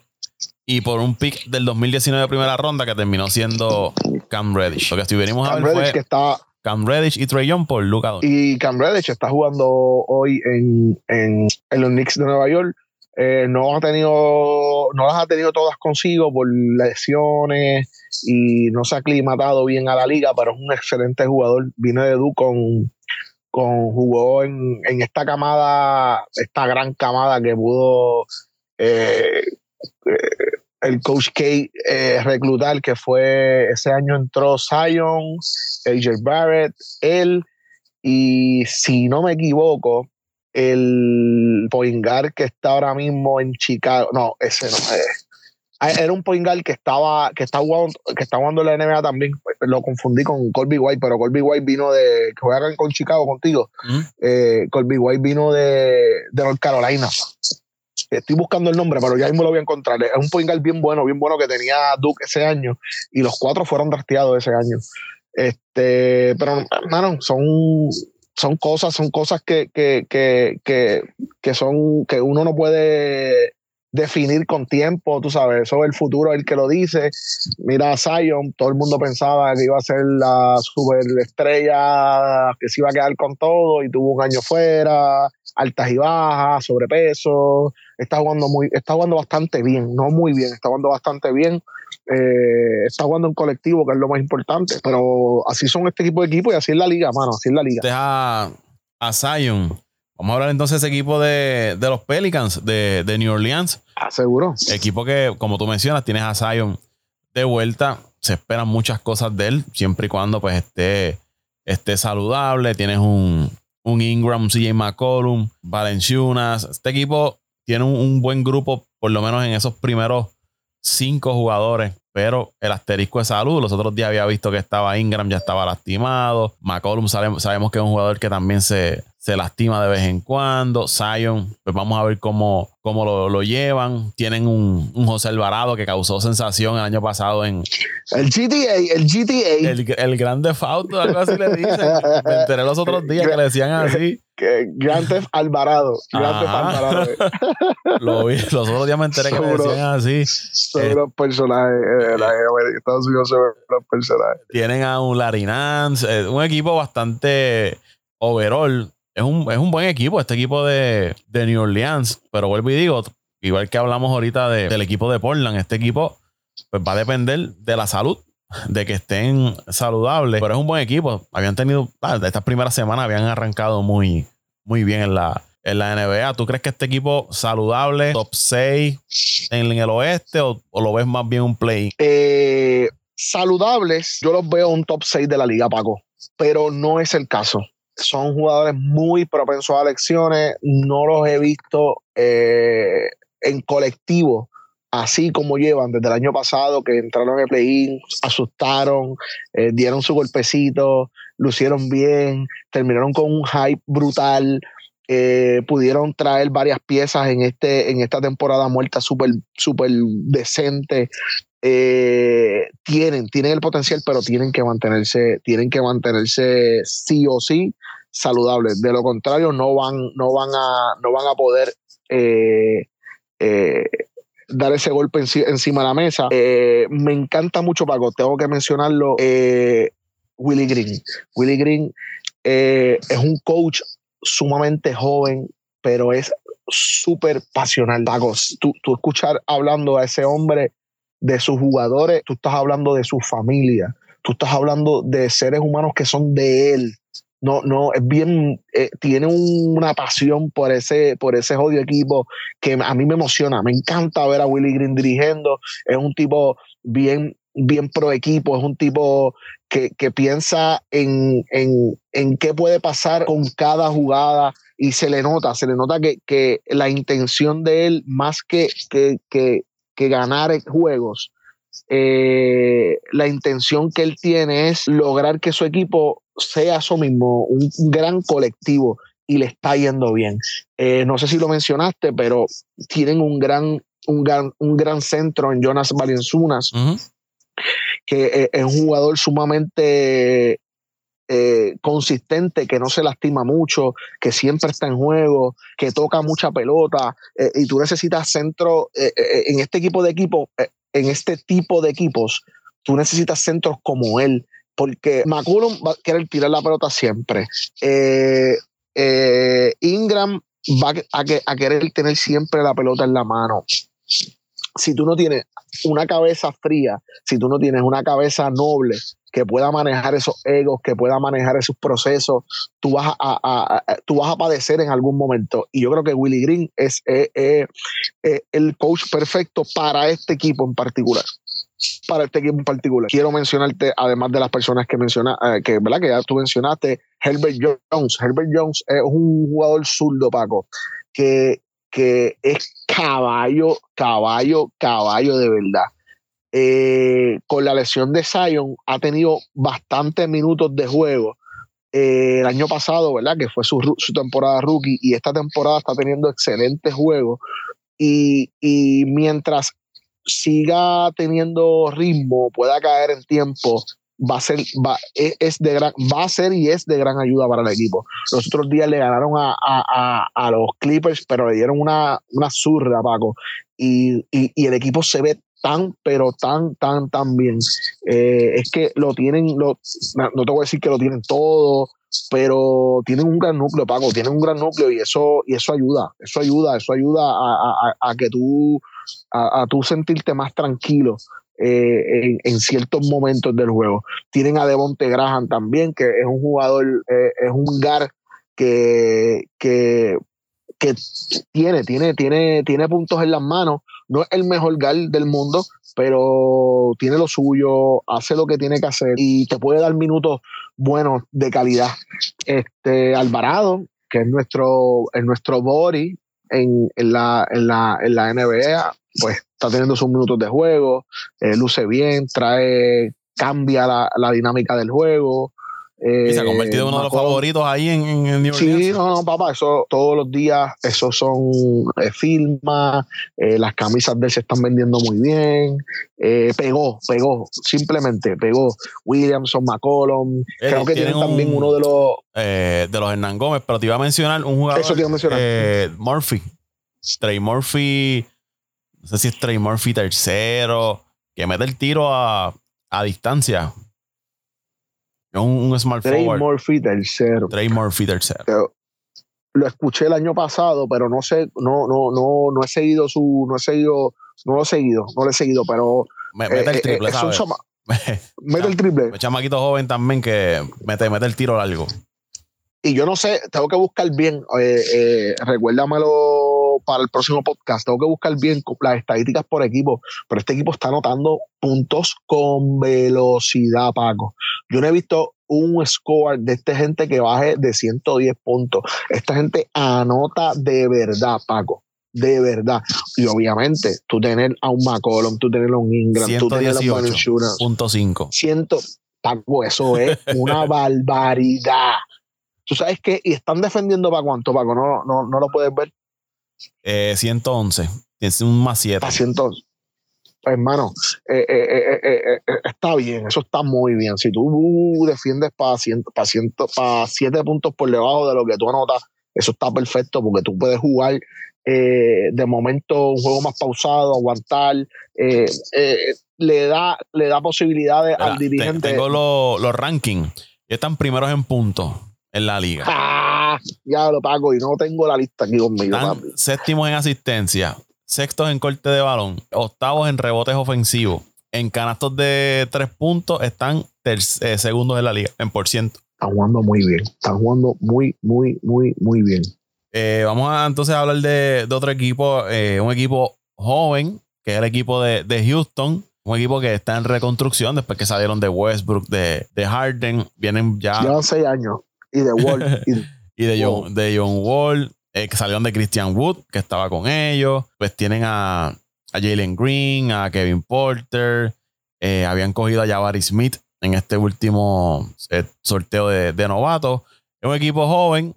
y por un pick del 2019 de primera ronda que terminó siendo Cam Reddish. Lo que estuvimos a ver fue que está, Cam Reddish y Trey Young por Luca Y Cam Reddish está jugando hoy en, en, en los Knicks de Nueva York eh, no ha tenido, no las ha tenido todas consigo por lesiones y no se ha aclimatado bien a la liga, pero es un excelente jugador. Viene de Du con, con jugó en, esta camada, esta gran camada que pudo eh, eh, el coach K reclutar, que fue ese año entró Zion, AJ Barrett, él, y si no me equivoco, el Poingar que está ahora mismo en Chicago. No, ese no es. Ah, era un Poingar que estaba, que está jugando, que está jugando en la NBA también. Lo confundí con Colby White, pero Colby White vino de. que juega con Chicago contigo. Eh, Colby White vino de, de North Carolina. Estoy buscando el nombre, pero ya mismo lo voy a encontrar. Es un Poingar bien bueno, bien bueno que tenía Duke ese año. Y los cuatro fueron drafteados ese año. Este, pero, hermano, son son cosas, son cosas que, que, que, que, son, que uno no puede definir con tiempo, tú sabes, eso es el futuro el que lo dice. Mira a Zion, todo el mundo pensaba que iba a ser la superestrella, que se iba a quedar con todo y tuvo un año fuera, altas y bajas, sobrepeso, está jugando muy, está jugando bastante bien, no muy bien, está jugando bastante bien. Eh, está jugando en colectivo, que es lo más importante. Pero así son este equipo de equipo y así es la liga, mano. Así es la liga. Deja a Zion. Vamos a hablar entonces de ese equipo de, los Pelicans de, New Orleans. Ah, seguro. Equipo que, como tú mencionas, tienes a Zion de vuelta. Se esperan muchas cosas de él, siempre y cuando pues esté, esté saludable. Tienes un, un Ingram, CJ McCollum, Valenciunas. Este equipo tiene un buen grupo, por lo menos en esos primeros cinco jugadores, pero el asterisco de salud. Los otros días había visto que estaba Ingram, ya estaba lastimado. McCollum sabemos, que es un jugador que también se, se lastima de vez en cuando. Zion, pues vamos a ver cómo, cómo lo, llevan. Tienen un, José Alvarado que causó sensación el año pasado en. El GTA, el GTA. El, el grande Fauto, algo así le dicen. Me enteré los otros días que le decían así. Grand Theft Alvarado. Grand Alvarado. Lo vi, los otros días me enteré que le decían así. Son unos personajes, la Estados Unidos los personajes. Tienen a un Larry Nance, un equipo bastante overall. Es un, es un buen equipo, este equipo de, de New Orleans. Pero vuelvo y digo, igual que hablamos ahorita del equipo de Portland, este equipo pues va a depender de la salud, de que estén saludables. Pero es un buen equipo. Habían tenido, ah, estas primeras semanas habían arrancado muy, muy bien en la, en la NBA. ¿Tú crees que este equipo saludable, top 6 en, el oeste o, lo ves más bien un play? Eh, saludables, yo los veo un top 6 de la liga, Paco, pero no es el caso. Son jugadores muy propensos a lecciones, no los he visto eh, en colectivo así como llevan desde el año pasado, que entraron en el play-in, asustaron, eh, dieron su golpecito, lucieron bien, terminaron con un hype brutal, eh, pudieron traer varias piezas en, este, en esta temporada muerta súper super decente. Eh, tienen, tienen el potencial, pero tienen que mantenerse, tienen que mantenerse sí o sí saludables. De lo contrario, no van, no van a, no van a poder eh, dar ese golpe encima de la mesa. me encanta mucho, Paco, tengo que mencionarlo. Willie Green. Willie Green es un coach sumamente joven, pero es súper pasional. tú, tú escuchar hablando a ese hombre de sus jugadores, tú estás hablando de su familia, tú estás hablando de seres humanos que son de él. No, no, es bien, eh, tiene una pasión por ese, por ese jodido equipo que a mí me emociona. Me encanta ver a Willie Green dirigiendo. Es un tipo bien, bien pro equipo, es un tipo que, piensa en, en, qué puede pasar con cada jugada y se le nota, se le nota que, la intención de él, más que, que, ganar juegos, eh, la intención que él tiene es lograr que su equipo sea eso mismo, un gran colectivo y le está yendo bien. Eh, no sé si lo mencionaste, pero tienen un gran, un gran, un gran centro en Jonas Valenciunas que eh, es un jugador sumamente eh, consistente, que no se lastima mucho, que siempre está en juego, que toca mucha pelota, eh, y tú necesitas centro en este equipo de equipos, en este tipo de equipos, tú necesitas centros como él, porque McCullum va a querer tirar la pelota siempre. Ingram va a querer tener siempre la pelota en la mano si tú no tienes una cabeza fría, si tú no tienes una cabeza noble que pueda manejar esos egos, que pueda manejar esos procesos, tú vas a, tú vas a padecer en algún momento. Y yo creo que Willy Green es, el coach perfecto para este equipo en particular. Para este equipo en particular. Quiero mencionarte, además de las personas que menciona, eh, que, ¿verdad? que ya tú mencionaste, Herbert Jones. Herbert Jones es un jugador zurdo, Paco, que que es caballo, caballo, caballo de verdad. Eh, con la lesión de Zion ha tenido bastantes minutos de juego. Eh, el año pasado, ¿verdad? Que fue su, temporada rookie y esta temporada está teniendo excelentes juegos. Y, y mientras siga teniendo ritmo, pueda caer en tiempo, va a ser, va, e, es de gran, va a ser y es de gran ayuda para el equipo. Los otros días le ganaron a, a, a, los Clippers, pero le dieron una, una zurra, Paco. Y, y, y, el equipo se ve tan, pero tan, tan, tan bien. Eh, es que lo tienen, lo, no te voy a decir que lo tienen todo, pero tienen un gran núcleo, Paco, tienen un gran núcleo y eso, y eso ayuda, eso ayuda, eso ayuda a, a, a que tú, a, a tú sentirte más tranquilo eh, en, ciertos momentos del juego. Tienen a Devonte Graham también, que es un jugador, eh, es un gar que, que, que, tiene, tiene, tiene, tiene puntos en las manos. No es el mejor gar del mundo, pero tiene lo suyo, hace lo que tiene que hacer y te puede dar minutos buenos de calidad. Este Alvarado, que es nuestro, es nuestro body en, en, la, en, la, en la NBA, pues está teniendo sus minutos de juego, eh, luce bien, trae, cambia la, la dinámica del juego. y se ha convertido en uno de los favoritos ahí en, en New Orleans. Sí, no, no, papá, eso todos los días, esos son eh, filmas, eh, las camisas de él se están vendiendo muy bien. pegó, pegó, simplemente pegó. Williamson, McCollum, creo que tienen, también uno de los. de los Hernán Gómez, pero te iba a mencionar un jugador. Eso te iba a mencionar. Murphy. Trey Murphy sé si es Trey Murphy tercero, que mete el tiro a, a distancia. Un, un smart Trey forward. Murphy tercero. Trey Murphy tercero. Pero Lo escuché el año pasado, pero no sé, no, no, no, no he seguido su, no he seguido, no lo he seguido, no lo he seguido, pero Me- mete eh, el triple, eh, es un ¿sabes? chama- mete el triple. Chamaquito joven también que mete, mete el tiro largo. Y yo no sé, tengo que buscar bien, eh, eh, recuérdamelo para el próximo podcast, tengo que buscar bien las estadísticas por equipo, pero este equipo está anotando puntos con velocidad, Paco. Yo no he visto un score de esta gente que baje de 110 puntos. Esta gente anota de verdad, Paco. De verdad. Y obviamente, tú tener a un McCollum, tú tener a un Ingram, tú tener a un 118. Valanciunas, Punto 5. ciento, Paco, eso es una barbaridad. ¿Tú sabes qué? Y están defendiendo para cuánto, Paco, no, no, no lo puedes ver. Eh, 111. Tienes un más 7. Para ciento. Pues, hermano, eh, eh, eh, está bien, eso está muy bien. Si tú uh, defiendes para para siete puntos por debajo de lo que tú anotas, eso está perfecto porque tú puedes jugar de momento un juego más pausado, aguantar. le da le da posibilidades Mira, al te- dirigente. tengo los, los rankings. Están primeros en puntos en la liga. ¡Ah! Ya lo pago y no tengo la lista aquí conmigo, séptimos en asistencia, sextos en corte de balón, octavos en rebotes ofensivos. En canastos de tres puntos están eh, segundos en la liga, en por ciento. Están jugando muy bien. Están jugando muy, muy, muy, muy bien. Eh, vamos a entonces hablar de, de otro equipo, eh, un equipo joven, que es el equipo de, de Houston. Un equipo que está en reconstrucción después que salieron de Westbrook, de, de Harden. Vienen ya. Llevan seis años. Y de Wall. y y de. John, de John Wall, eh, que salieron de Christian Wood, que estaba con ellos. Pues tienen a, a Jalen Green, a Kevin Porter, eh, habían cogido a Jabari Smith en este último eh, sorteo de, de novatos. Es un equipo joven.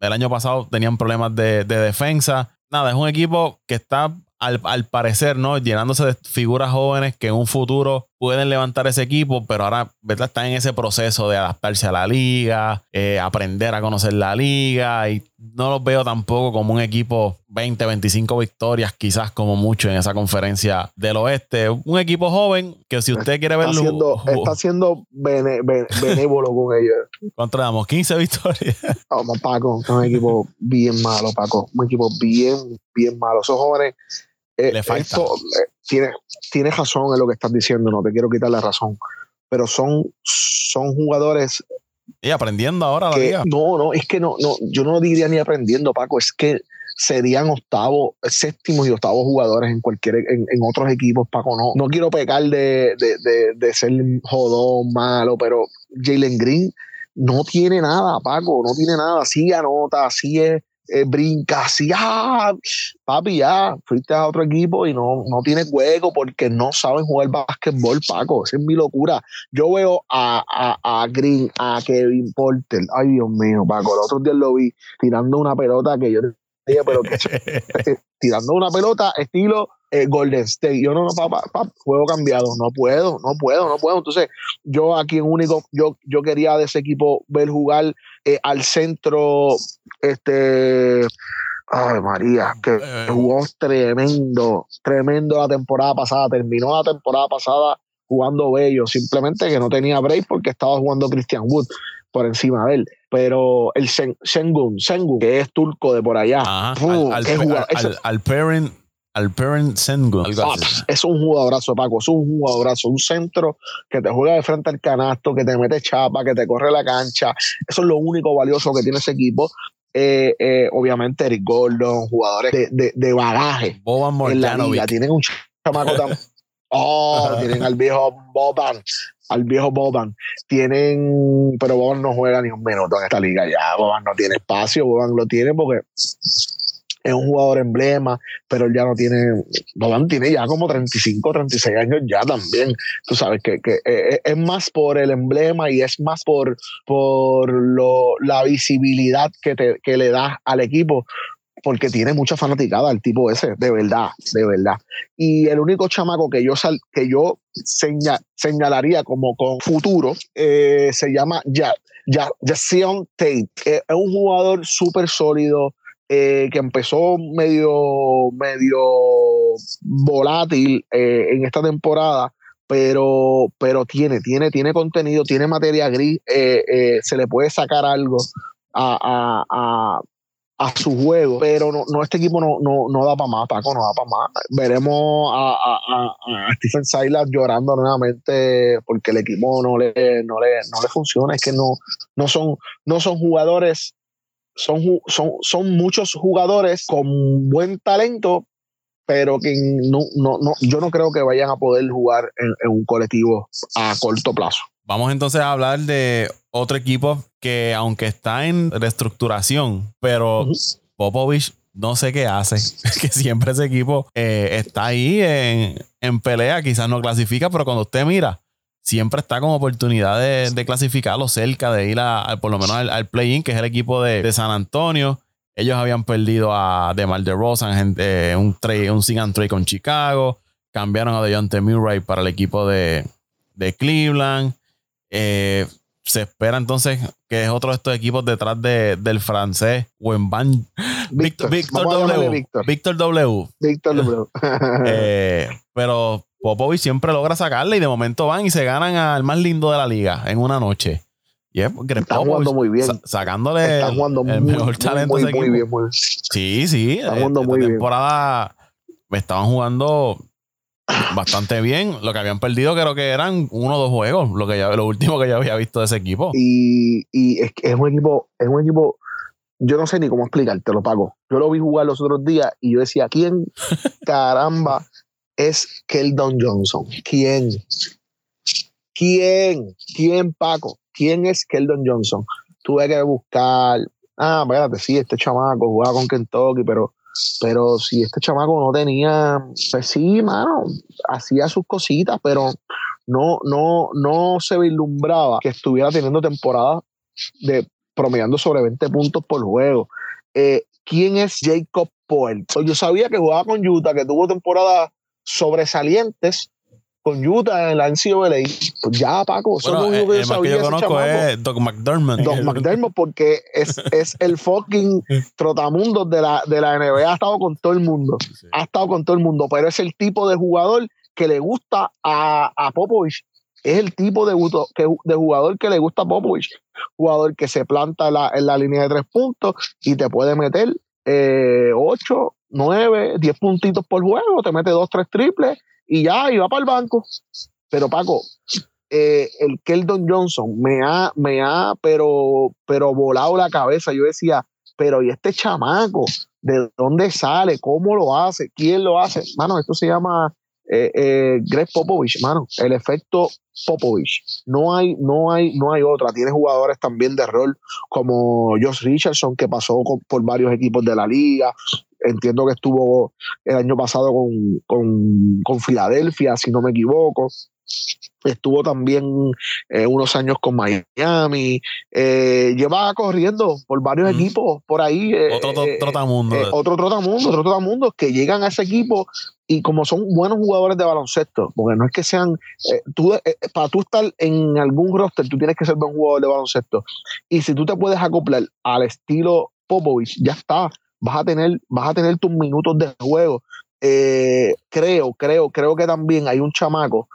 El año pasado tenían problemas de, de defensa. Nada, es un equipo que está al, al parecer, ¿no? Llenándose de figuras jóvenes que en un futuro pueden levantar ese equipo, pero ahora, ¿verdad? Están en ese proceso de adaptarse a la liga, eh, aprender a conocer la liga y no los veo tampoco como un equipo 20, 25 victorias, quizás como mucho en esa conferencia del oeste. Un equipo joven que si usted quiere verlo, siendo, está siendo bene- ben- benévolo con ellos. ¿cuánto le damos? 15 victorias. Vamos, Paco, es un equipo bien malo, Paco. Un equipo bien, bien malo. Esos jóvenes. Eh, Le falta. esto, eh, tiene- tienes razón en lo que estás diciendo, no te quiero quitar la razón. Pero son, son jugadores Y aprendiendo ahora la liga. no, no, es que no, no, yo no diría ni aprendiendo, Paco, es que serían octavos, séptimos y octavos jugadores en cualquier, en, en otros equipos, Paco, no. No quiero pecar de, de, de, de ser jodón, malo, pero Jalen Green no tiene nada, Paco, no tiene nada, sí anota, sí es, eh, brinca, sí, ah, papi, ya, fuiste a otro equipo y no, no tienes juego porque no saben jugar básquetbol, Paco, esa es mi locura yo veo a, a, Green, a Kevin Porter, ay Dios mío, Paco, el otro día lo vi tirando una pelota que yo pero que tirando una pelota estilo eh, Golden State. Yo no, no, papá, papá, juego cambiado, no puedo, no puedo, no puedo. Entonces, yo aquí en único, yo, yo quería de ese equipo ver jugar eh, al centro, este, ay María, que Eh. jugó tremendo, tremendo la temporada pasada, terminó la temporada pasada jugando bello, simplemente que no tenía break porque estaba jugando Christian Wood por encima de él. Pero el Sen- Sengun, Sengun, que es turco de por allá, Ajá. Al, al, jugador- al, al, al parent, al parent Sengun. Ah, es un jugadorazo, Paco, es un jugadorazo, un centro que te juega de frente al canasto, que te mete chapa, que te corre la cancha. Eso es lo único valioso que tiene ese equipo. Eh, eh, obviamente, Eric Gordon, jugadores de, de- de bagaje Boban en la liga. Morjanovic. Tienen un chamaco tan. Oh, tienen al viejo Boban. Al viejo Boban. Tienen. Pero Boban no juega ni un minuto en esta liga ya. Boban no tiene espacio. Boban lo tiene porque es un jugador emblema, pero ya no tiene. Boban tiene ya como 35, 36 años ya también. Tú sabes que, que eh, es más por el emblema y es más por, por lo, la visibilidad que, te, que le das al equipo porque tiene mucha fanaticada el tipo ese, de verdad, de verdad. Y el único chamaco que yo, sal, que yo seña, señalaría como con futuro eh, se llama Jason Tate. Eh, es un jugador súper sólido eh, que empezó medio, medio volátil eh, en esta temporada, pero, pero tiene, tiene, tiene contenido, tiene materia gris, se le puede sacar algo a, su juego, pero no, no este equipo no, no, no da para más, Paco, no da para más. Veremos a, a, Stephen Silas llorando nuevamente porque el equipo no le, no le, no le funciona, es que no, no, son, no son jugadores son, son, son muchos jugadores con buen talento, pero que no, no, no, yo no creo que vayan a poder jugar en, un colectivo a corto plazo. Vamos entonces a hablar de otro equipo que aunque está en reestructuración, pero Popovich no sé qué hace, que siempre ese equipo eh, está ahí en, en pelea, quizás no clasifica, pero cuando usted mira, siempre está con oportunidad de, clasificarlo cerca, de ir a, por lo menos al, play-in, que es el equipo de, San Antonio. Ellos habían perdido a DeMar DeRozan, eh, un, trade, un sing and trade con Chicago. Cambiaron a DeJounte Murray para el equipo de, Cleveland. Eh, se espera entonces que es otro de estos equipos detrás del francés Wemban Víctor, Víctor, W. Víctor W. Víctor W. Eh, pero Popovich siempre logra sacarle y de momento van y se ganan al más lindo de la liga en una noche. Y es Está jugando muy bien. sacándole Está jugando el, mejor talento. Muy, muy, bien, muy Sí, sí. Está jugando muy temporada me estaban jugando bastante bien. Lo que habían perdido creo que eran uno o dos juegos, lo que ya, lo último que yo había visto de ese equipo. Y, y es, es un equipo, es un equipo, yo no sé ni cómo explicarte, lo pago. Yo lo vi jugar los otros días y yo decía, ¿quién caramba es Keldon Johnson. ¿Quién? ¿Quién? ¿Quién, Paco? ¿Quién es Keldon Johnson? Tuve que buscar. Ah, espérate, sí, este chamaco jugaba con Kentucky, pero, pero si este chamaco no tenía. Pues sí, mano, hacía sus cositas, pero no, no, no se vislumbraba que estuviera teniendo temporada de promediando sobre 20 puntos por juego. Eh, ¿Quién es Jacob Poel? Yo sabía que jugaba con Utah, que tuvo temporada sobresalientes con Utah en la NCAA. Pues ya, Paco, eso bueno, es lo que yo sabía. Que yo conozco es Doc McDermott. Doc McDermott, porque es, es el fucking trotamundo de la, de la NBA. Ha estado con todo el mundo. Ha estado con todo el mundo, pero es el tipo de jugador que le gusta a, a Popovich. Es el tipo de, de jugador que le gusta a Popovich. Jugador que se planta en la, en la línea de tres puntos y te puede meter eh, ocho 9, 10 puntitos por juego, te mete 2, 3 triples y ya, va para el banco. Pero Paco, eh, el Keldon Johnson me ha, me ha, pero, pero volado la cabeza. Yo decía, pero ¿y este chamaco? ¿De dónde sale? ¿Cómo lo hace? ¿Quién lo hace? Mano, esto se llama eh, eh, Greg Popovich, mano. El efecto Popovich. No hay, no hay, no hay otra. Tiene jugadores también de rol como Josh Richardson, que pasó por varios equipos de la liga entiendo que estuvo el año pasado con, con, Filadelfia, si no me equivoco. Estuvo también eh, unos años con Miami. Eh, lleva corriendo por varios equipos por ahí. Eh, otro trotamundo. otro trotamundo, otro trotamundo que llegan a ese equipo y como son buenos jugadores de baloncesto, porque no es que sean, tú, para tú estar en algún roster, tú tienes que ser buen jugador de baloncesto. Y si tú te puedes acoplar al estilo Popovich, ya está vas a tener, vas a tener tus minutos de juego. Eh, creo, creo, creo que también hay un chamaco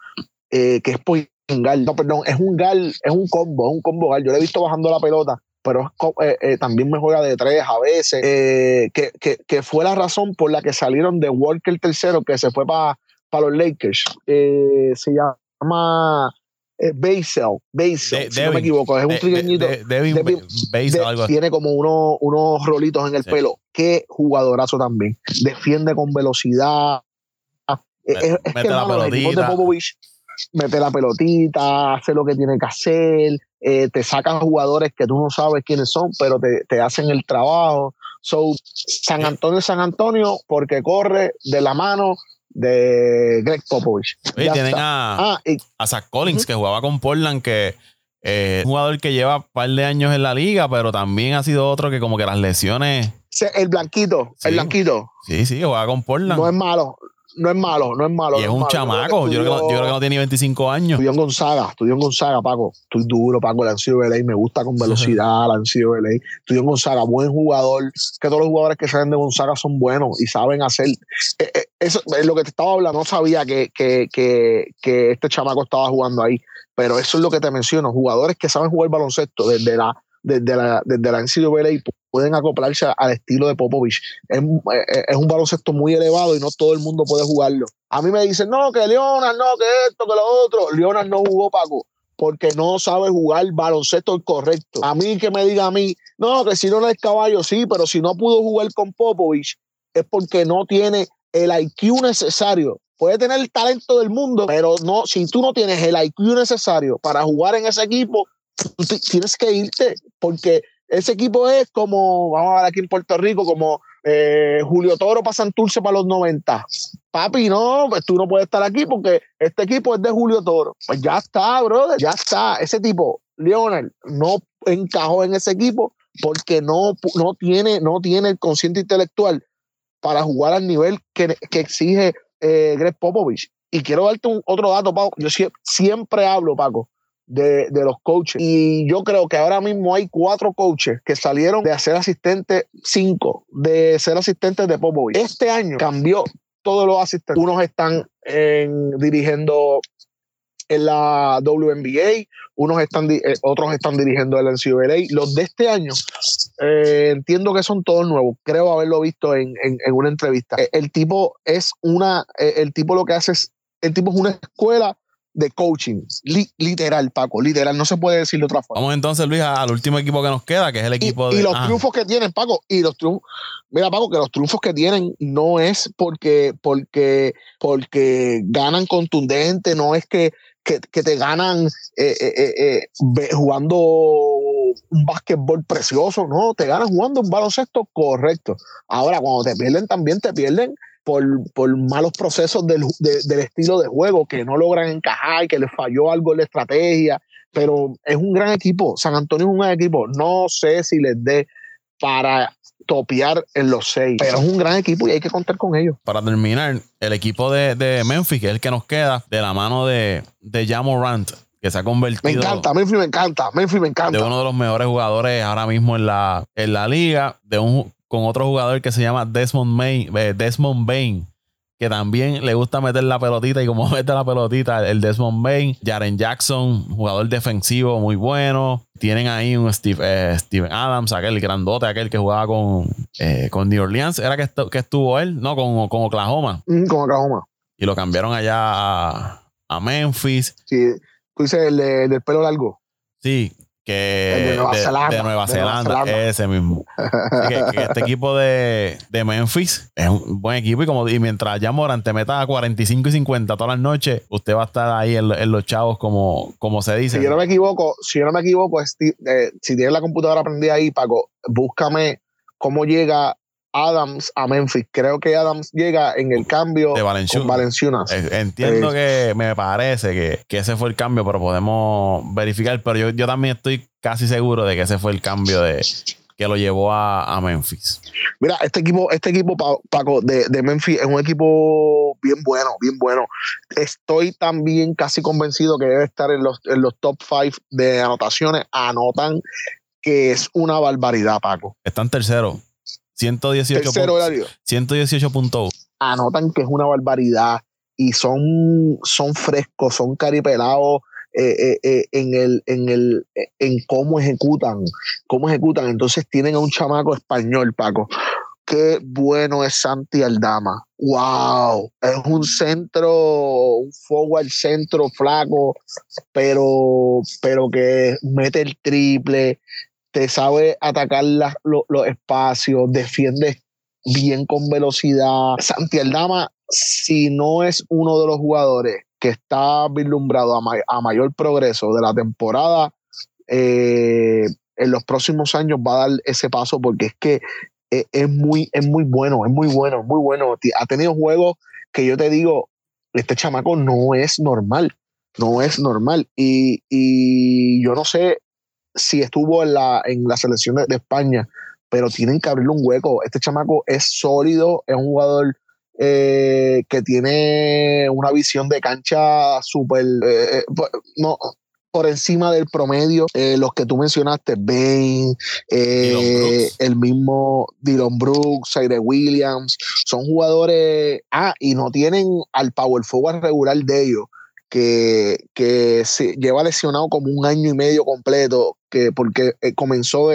eh, que es Poingal, no, perdón, es un gal, es un combo, es un combo gal. Yo le he visto bajando la pelota, pero eh, también me juega de tres a veces, que, que, que, fue la razón por la que salieron de Walker tercero, que se fue para los Lakers. se llama eh, Basel, Basel, si no me equivoco, es un trigueñito. Tiene como unos, unos rolitos en el pelo. Qué jugadorazo también. Defiende con velocidad. es, que, la mano, de Popovich mete la pelotita, hace lo que tiene que hacer, eh, te sacan jugadores que tú no sabes quiénes son, pero te, te hacen el trabajo. So, San Antonio San Antonio porque corre de la mano de Greg Popovich. Y tienen a, ah, a Zach Collins, que jugaba con Portland, que es un jugador que lleva un par de años en la liga, pero también ha sido otro que como que las lesiones... El blanquito, el blanquito. Sí, sí, juega con Portland. No es malo, no es malo, no es malo. Y es, un chamaco. Yo, creo que, no tiene 25 años. Estudió en Gonzaga, estudió en Gonzaga, Paco. Estoy duro, Paco. Han sido LA. Me gusta con velocidad, han sido LA. Estudió en Gonzaga, buen jugador. Que todos los jugadores que salen de Gonzaga son buenos y saben hacer. Eh, eh, eso es lo que te estaba hablando. No sabía que, que, que, este chamaco estaba jugando ahí, pero eso es lo que te menciono. Jugadores que saben jugar baloncesto desde la, desde la, desde la NCAA pueden acoplarse al estilo de Popovich. Es, es, un baloncesto muy elevado y no todo el mundo puede jugarlo. A mí me dicen, no, que Leonard, no, que esto, que lo otro. Leonard no jugó Paco porque no sabe jugar baloncesto correcto. A mí que me diga a mí, no, que si no es caballo, sí, pero si no pudo jugar con Popovich es porque no tiene el IQ necesario. Puede tener el talento del mundo, pero no, si tú no tienes el IQ necesario para jugar en ese equipo, tienes que irte, porque ese equipo es como, vamos a ver aquí en Puerto Rico, como eh, Julio Toro para Santurce para los 90. Papi, no, pues tú no puedes estar aquí porque este equipo es de Julio Toro. Pues ya está, brother, ya está. Ese tipo, Leonard, no encajó en ese equipo porque no, no, tiene, no tiene el consciente intelectual para jugar al nivel que, que exige eh, Greg Popovich. Y quiero darte un, otro dato, Paco. Yo siempre hablo, Paco, de, de, los coaches. Y yo creo que ahora mismo hay cuatro coaches que salieron de ser asistentes, cinco, de ser asistentes de Popovich. Este año cambió todos los asistentes. Unos están en, dirigiendo en la WNBA, unos están, eh, otros están dirigiendo el NCAA. Los de este año, eh, entiendo que son todos nuevos. Creo haberlo visto en, en, en una entrevista. El, el, tipo es una, el tipo lo que hace es, el tipo es una escuela de coaching. Li literal, Paco, literal. No se puede decir de otra forma. Vamos entonces, Luis, al último equipo que nos queda, que es el equipo y, de. Y los ah. triunfos que tienen, Paco, y los triunfos. Mira, Paco, que los triunfos que tienen no es porque, porque, porque ganan contundente, no es que, que, te ganan eh, eh, eh, jugando un básquetbol precioso, no, te ganan jugando un baloncesto correcto. Ahora, cuando te pierden, también te pierden por, por malos procesos del, de, del, estilo de juego, que no logran encajar, que les falló algo en la estrategia, pero es un gran equipo. San Antonio es un gran equipo. No sé si les dé para topear en los seis, pero es un gran equipo y hay que contar con ellos. Para terminar, el equipo de, de Memphis, que es el que nos queda, de la mano de, de Jamorant, que se ha convertido. Me encanta, Memphis me encanta, Memphis me encanta. De uno de los mejores jugadores ahora mismo en la, en la liga, de un con otro jugador que se llama Desmond, Main, eh, Desmond Bain, que también le gusta meter la pelotita y como mete la pelotita, el Desmond Bain, Jaren Jackson, jugador defensivo muy bueno. Tienen ahí un Steve, eh, Steven Adams, aquel grandote, aquel que jugaba con, eh, con New Orleans. ¿Era que, estu que, estuvo él? No, con, con Oklahoma. Mm, con Oklahoma. Y lo cambiaron allá a, a Memphis. Sí, tú dices el, el del pelo largo. Sí, que de Nueva, de, Zelanda, de Nueva Zelanda, Nueva Zelanda. ese mismo. Así que, que este equipo de, de, Memphis es un buen equipo y como y mientras ya Moran te meta a 45 y 50 todas las noches, usted va a estar ahí en, en los chavos como, como se dice. Si yo no me equivoco, si yo no me equivoco, eh, si tienes la computadora prendida ahí, Paco, búscame cómo llega Adams a Memphis. Creo que Adams llega en el cambio de Valenciunas. con Valenciunas. Entiendo eh, que me parece que, que, ese fue el cambio, pero podemos verificar. Pero yo, yo también estoy casi seguro de que ese fue el cambio de que lo llevó a, a Memphis. Mira, este equipo, este equipo, Paco, de, de, Memphis es un equipo bien bueno, bien bueno. Estoy también casi convencido que debe estar en los, en los top 5 de anotaciones. Anotan que es una barbaridad, Paco. Están tercero. 118 118.1. Anotan que es una barbaridad y son, son frescos, son caripelados eh, eh, eh, en, el, en, el, en cómo ejecutan, cómo ejecutan. Entonces tienen a un chamaco español, Paco. Qué bueno es Santi Aldama. ¡Wow! Es un centro, un forward centro flaco, pero, pero que mete el triple, te sabe atacar lo, los espacios, defiende bien con velocidad. Santi Aldama, si no es uno de los jugadores que está vislumbrado a, ma a mayor progreso de la temporada, eh, en los próximos años va a dar ese paso porque es que es, es, muy, es muy bueno, es muy bueno, muy bueno. Ha tenido juegos que yo te digo, este chamaco no es normal, no es normal. Y, y yo no sé si estuvo en la, en la selección de, de, España, pero tienen que abrirle un hueco. Este chamaco es sólido, es un jugador eh, que tiene una visión de cancha súper. Eh, no, por encima del promedio. Eh, los que tú mencionaste, Bain, eh, el mismo Dylan Brooks, Zaire Williams, son jugadores. Ah, y no tienen al power forward regular de ellos. Que, que se lleva lesionado como un año y medio completo, que porque eh, comenzó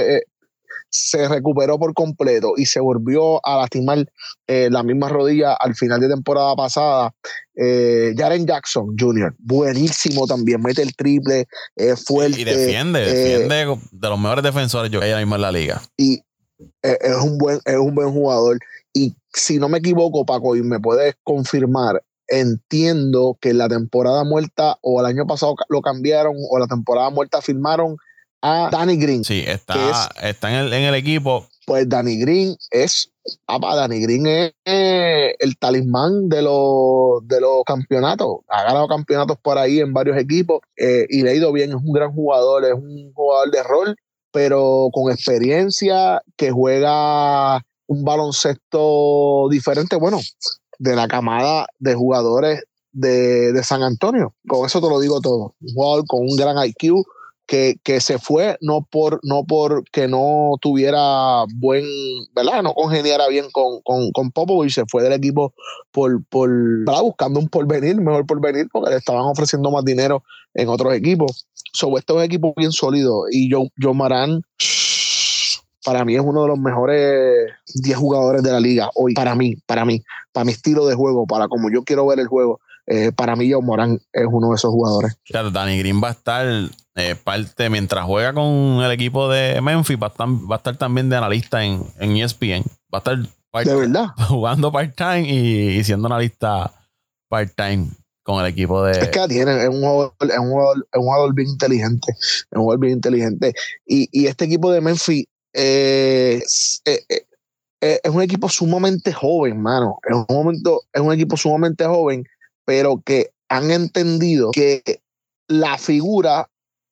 se recuperó por completo y se volvió a lastimar eh, la misma rodilla al final de temporada pasada. Eh, Jaren Jackson Jr., buenísimo también, mete el triple, es fuerte. Y defiende, eh, defiende de los mejores defensores yo que hay ahora mismo en la liga. Y eh, es, un buen, es un buen jugador. Y si no me equivoco, Paco, y me puedes confirmar, entiendo que la temporada muerta o el año pasado lo cambiaron o la temporada muerta firmaron a Danny Green. Sí, está, está en, el, en el equipo. Pues Danny Green es, papá, Danny Green es el talismán de los, de los campeonatos. Ha ganado campeonatos por ahí en varios equipos eh, y le ha ido bien. Es un gran jugador, es un jugador de rol, pero con experiencia, que juega un baloncesto diferente, bueno, de la camada de jugadores de, de San Antonio. Con eso te lo digo todo. Un jugador con un gran IQ, que, que, se fue no por no porque no tuviera buen, ¿verdad? No congeniara bien con, con, con se fue del equipo por, por buscando un porvenir, mejor porvenir, porque le estaban ofreciendo más dinero en otros equipos. Sobre este es un equipo bien sólido y yo, yo Marán para mí es uno de los mejores 10 jugadores de la liga hoy, para mí, para mí, para mi estilo de juego, para como yo quiero ver el juego. Eh, para mí, John Morán es uno de esos jugadores. Claro, Danny Green va a estar eh, parte, mientras juega con el equipo de Memphis, va a estar, va a estar también de analista en, en ESPN. Va a estar de verdad jugando part-time y, siendo analista part-time con el equipo de. Es que tiene, es un jugador, es un jugador, es un jugador bien inteligente. Es un jugador bien inteligente. Y, y este equipo de Memphis eh, eh, es un equipo sumamente joven, mano. Es un, momento, es un equipo sumamente joven, pero que han entendido que la figura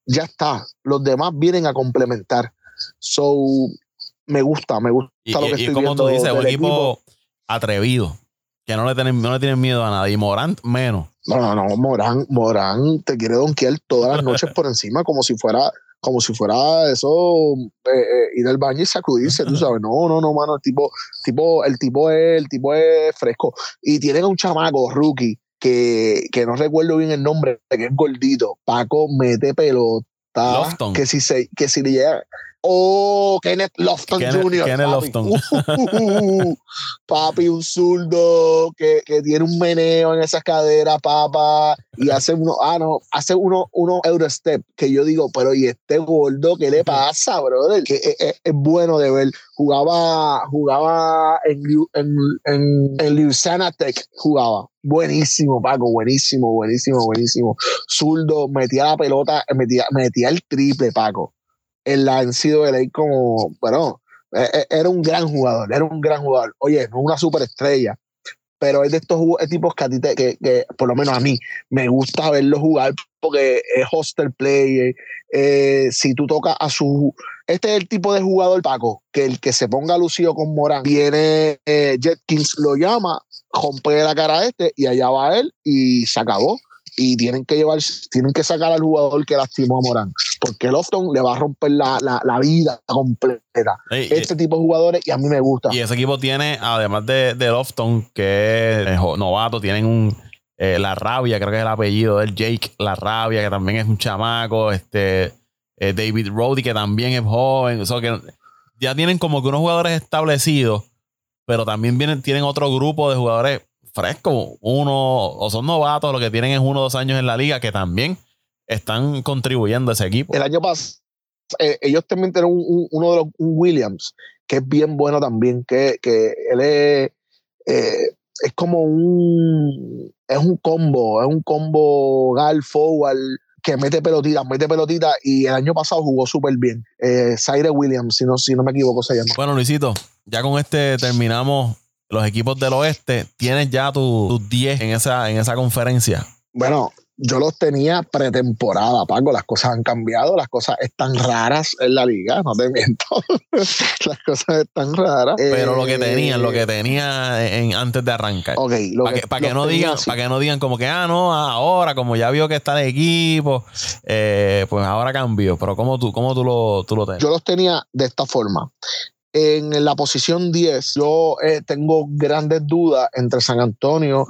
ya está. Los demás vienen a complementar. So, me gusta, me gusta lo que estoy como tú dices, un equipo, atrevido, que no le, tienen, no le tienen miedo a nada. Y Morán menos. No, no, no, Morán, Morán te quiere donkear todas las noches por encima como si fuera como si fuera eso eh, eh, ir al baño y sacudirse, tú sabes. No, no, no, mano, el tipo, tipo, el tipo es, el tipo es fresco. Y tienen a un chamaco, rookie, que, que no recuerdo bien el nombre, que es gordito. Paco mete pelota. Que si, se, que si le llega. Oh, Kenneth Lofton Jr. Kenneth Lofton. papi, un zurdo que, que, tiene un meneo en esas caderas, papá, y hace uno, ah, no, hace uno, uno Eurostep, que yo digo, pero ¿y este gordo qué le pasa, brother? Que es, es, es bueno de ver. Jugaba, jugaba en, en, en, en Louisiana Tech, jugaba. Buenísimo, Paco, buenísimo, buenísimo, buenísimo. Zurdo, metía la pelota, metía, metía el triple, Paco en la NCAA como, bueno, e, e, era un gran jugador, era un gran jugador. Oye, no una superestrella, pero es de estos tipos que a ti te, que, que, por lo menos a mí, me gusta verlo jugar porque es hostel play. Eh, si tú tocas a su. Este es el tipo de jugador, Paco, que el que se ponga lucido con Morán, viene eh, Jetkins, lo llama, rompe la cara a este y allá va él y se acabó y tienen que llevar, tienen que sacar al jugador que lastimó a Morán, porque Lofton le va a romper la, la, vida completa. este tipo de jugadores y a mí me gusta. Y ese equipo tiene, además de, de Lofton, que es novato, tienen un eh, La Rabia, creo que es el apellido del Jake La Rabia, que también es un chamaco, este eh, David Roddy, que también es joven, o que ya tienen como que unos jugadores establecidos, pero también vienen, tienen otro grupo de jugadores fresco, uno, o son novatos, lo que tienen es uno o dos años en la liga, que también están contribuyendo a ese equipo. El año pasado, eh, ellos también tienen uno de los un Williams, que es bien bueno también, que, que él es, eh, es como un, es un combo, es un combo gal forward que mete pelotitas, mete pelotitas y el año pasado jugó súper bien. Eh, Williams, si no, si no me equivoco, se llama. Bueno, Luisito, ya con este terminamos los equipos del oeste, tienes ya tus 10 en esa, en esa conferencia. Bueno, yo los tenía pretemporada, Paco. Las cosas han cambiado, las cosas están raras en la liga, no te miento. las cosas están raras. Pero lo que tenían, lo que eh, tenía en, antes de arrancar. Ok, para que, que, no digan, para que no digan como que, ah, no, ahora, como ya vio que está el equipo, eh, pues ahora cambió. Pero ¿cómo tú, cómo tú lo, tú lo Yo los tenía de esta forma. En la posición 10, yo eh, tengo grandes dudas entre San Antonio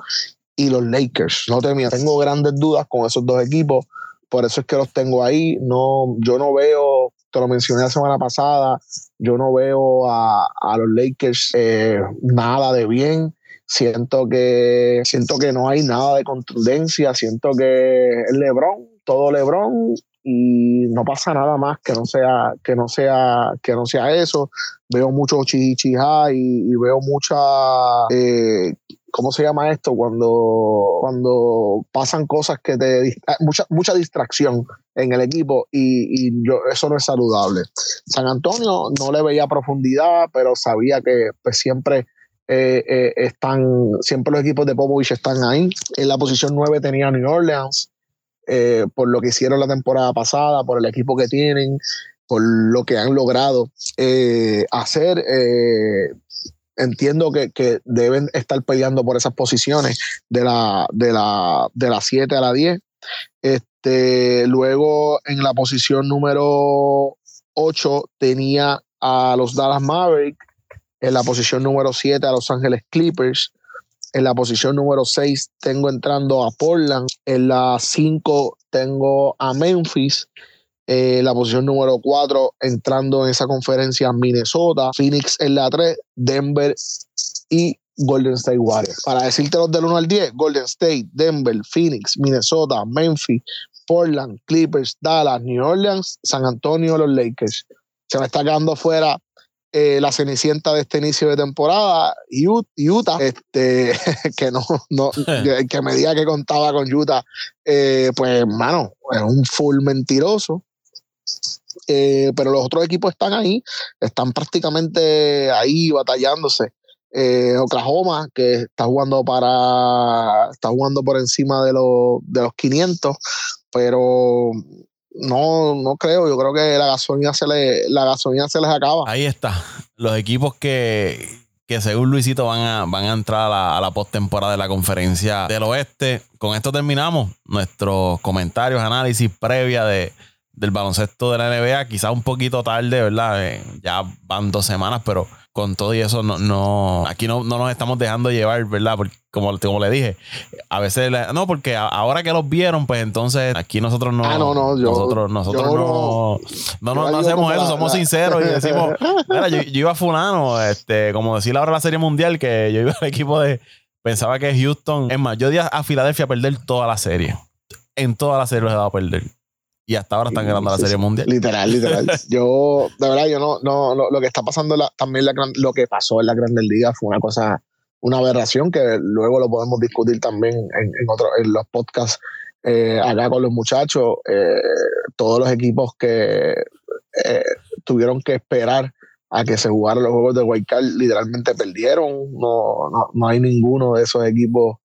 y los Lakers. No te tengo grandes dudas con esos dos equipos, por eso es que los tengo ahí. No, yo no veo, te lo mencioné la semana pasada, yo no veo a, los Lakers eh, nada de bien. Siento que, siento que no hay nada de contundencia, siento que es LeBron, todo LeBron, y no pasa nada más que no sea que no sea que no sea eso veo mucho chichichija y, y veo mucha eh, ¿cómo se llama esto? Cuando, cuando pasan cosas que te mucha, mucha distracción en el equipo y, y yo, eso no es saludable. San Antonio no le veía profundidad, pero sabía que pues, siempre eh, eh, están, siempre los equipos de Popovich están ahí. En la posición 9 tenía New Orleans, eh, por lo que hicieron la temporada pasada, por el equipo que tienen, por lo que han logrado eh, hacer. Eh, entiendo que, deben estar peleando por esas posiciones de la, de la, de la 7 a la 10. Este, luego en la posición número 8 tenía a los Dallas Mavericks, en la posición número 7 a Los Ángeles Clippers, en la posición número 6 tengo entrando a Portland. En la 5 tengo a Memphis. En la posición número 4 entrando en esa conferencia Minnesota. Phoenix en la 3, Denver y Golden State Warriors. Para decirte los del 1 al 10, Golden State, Denver, Phoenix, Minnesota, Memphis, Portland, Clippers, Dallas, New Orleans, San Antonio, los Lakers. Se me está quedando fuera eh, la cenicienta de este inicio de temporada, Utah, este, que no, no que me diga que contaba con Utah, eh, pues, mano, es un full mentiroso. Eh, pero los otros equipos están ahí, están prácticamente ahí batallándose. Oklahoma, que está jugando para, está jugando por encima de, los, de los 500, pero no, no creo. Yo creo que la gasolina se le, la gasolina se les acaba. Ahí está. Los equipos que, que según Luisito van a, van a entrar a la, postemporada de la conferencia del oeste. Con esto terminamos nuestros comentarios, análisis previa de, del baloncesto de la NBA. Quizás un poquito tarde, ¿verdad? Eh, ya van dos semanas, pero con todo y eso, no, no aquí no, no nos estamos dejando llevar, ¿verdad? Porque, como, como le dije, a veces, no, porque ahora que los vieron, pues entonces aquí nosotros no. Ah, no, no, nosotros nosotros no, no, no, hacemos eso, somos sinceros y decimos, mira, yo, iba a Fulano, este, como decir ahora la Serie Mundial, que yo iba al equipo de. Pensaba que Houston. Es más, yo di a Filadelfia a perder toda la serie. En toda la serie los he dado a perder y hasta ahora están ganando la Serie Mundial. Literal, literal. yo, de verdad, yo no, no, lo, que está pasando también la, lo que pasó en la Grandes Ligas fue una cosa, una aberración que luego lo podemos discutir también en, en, otro, en los podcasts eh, acá con los muchachos. Eh, todos los equipos que eh, tuvieron que esperar a que se jugaran los juegos de White Card literalmente perdieron. No, no, no hay ninguno de esos equipos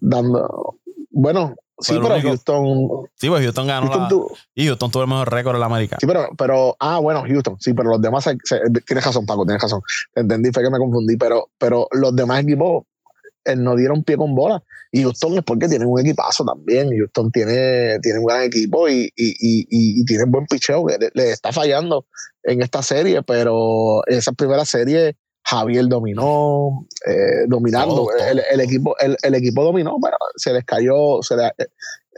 dando. Bueno, Sí, pero Houston. Sí, pues Houston ganó. y Houston tuvo el mejor récord en la América. Sí, pero, pero. Ah, bueno, Houston. Sí, pero los demás. tienes razón, Paco, tienes razón. Entendí, fue que me confundí. Pero, pero los demás equipos eh, no dieron pie con bola. Y Houston es porque tienen un equipazo también. Houston tiene, tiene un gran equipo y, y, y, y tiene buen picheo que le, está fallando en esta serie, pero en esa primera serie Javier dominó, eh, dominando. El, equipo, el, equipo dominó, pero se les cayó, se eh,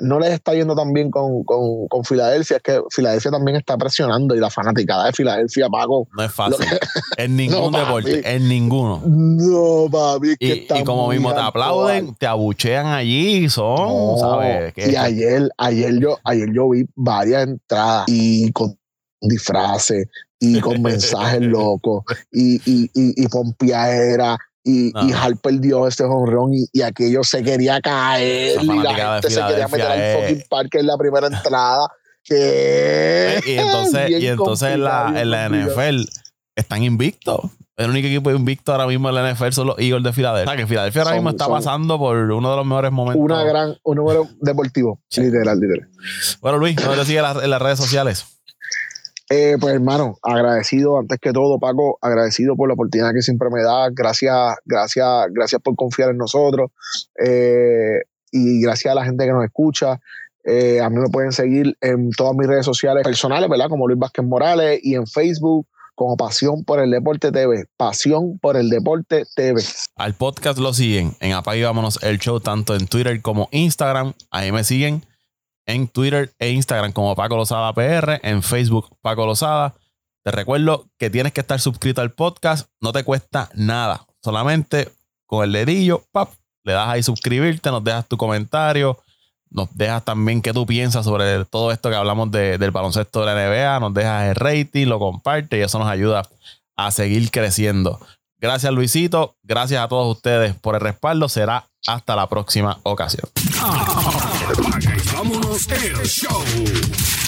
no les está yendo tan bien con, con, Filadelfia. Es que Filadelfia también está presionando y la fanaticada de Filadelfia, Paco. No es fácil. en ningún deporte, en ninguno. No, papi. y, como mismo te aplauden, te abuchean allí, son, ¿sabes? Y ayer, ayer, yo, ayer yo vi varias entradas y con disfraces y con mensajes locos y, y, y, y pompiadera y, y Harper dio este honrón y, y, aquello se quería caer y la gente se quería meter al fucking parque en la primera entrada. Que y entonces, y entonces en, la, en la NFL están invictos. El único equipo invicto ahora mismo en la NFL son los Eagles de Filadelfia. O sea, que Filadelfia ahora mismo está pasando por uno de los mejores momentos. Una gran, un número deportivo, literal, literal. Bueno, Luis, ¿dónde te sigue en las redes sociales? Eh, pues hermano, agradecido antes que todo, Paco, agradecido por la oportunidad que siempre me da. Gracias, gracias, gracias por confiar en nosotros. Eh, y gracias a la gente que nos escucha. Eh, a mí me pueden seguir en todas mis redes sociales personales, ¿verdad? Como Luis Vázquez Morales y en Facebook como Pasión por el Deporte TV. Pasión por el Deporte TV. Al podcast lo siguen en Apague Vámonos el Show, tanto en Twitter como Instagram. Ahí me siguen en Twitter e Instagram como Paco Lozada PR, en Facebook Paco Lozada. Te recuerdo que tienes que estar suscrito al podcast, no te cuesta nada, solamente con el dedillo, pap, le das ahí suscribirte, nos dejas tu comentario, nos dejas también qué tú piensas sobre todo esto que hablamos del baloncesto de la NBA, nos dejas el rating, lo comparte y eso nos ayuda a seguir creciendo. Gracias Luisito, gracias a todos ustedes por el respaldo, será hasta la próxima ocasión. Vámonos el show.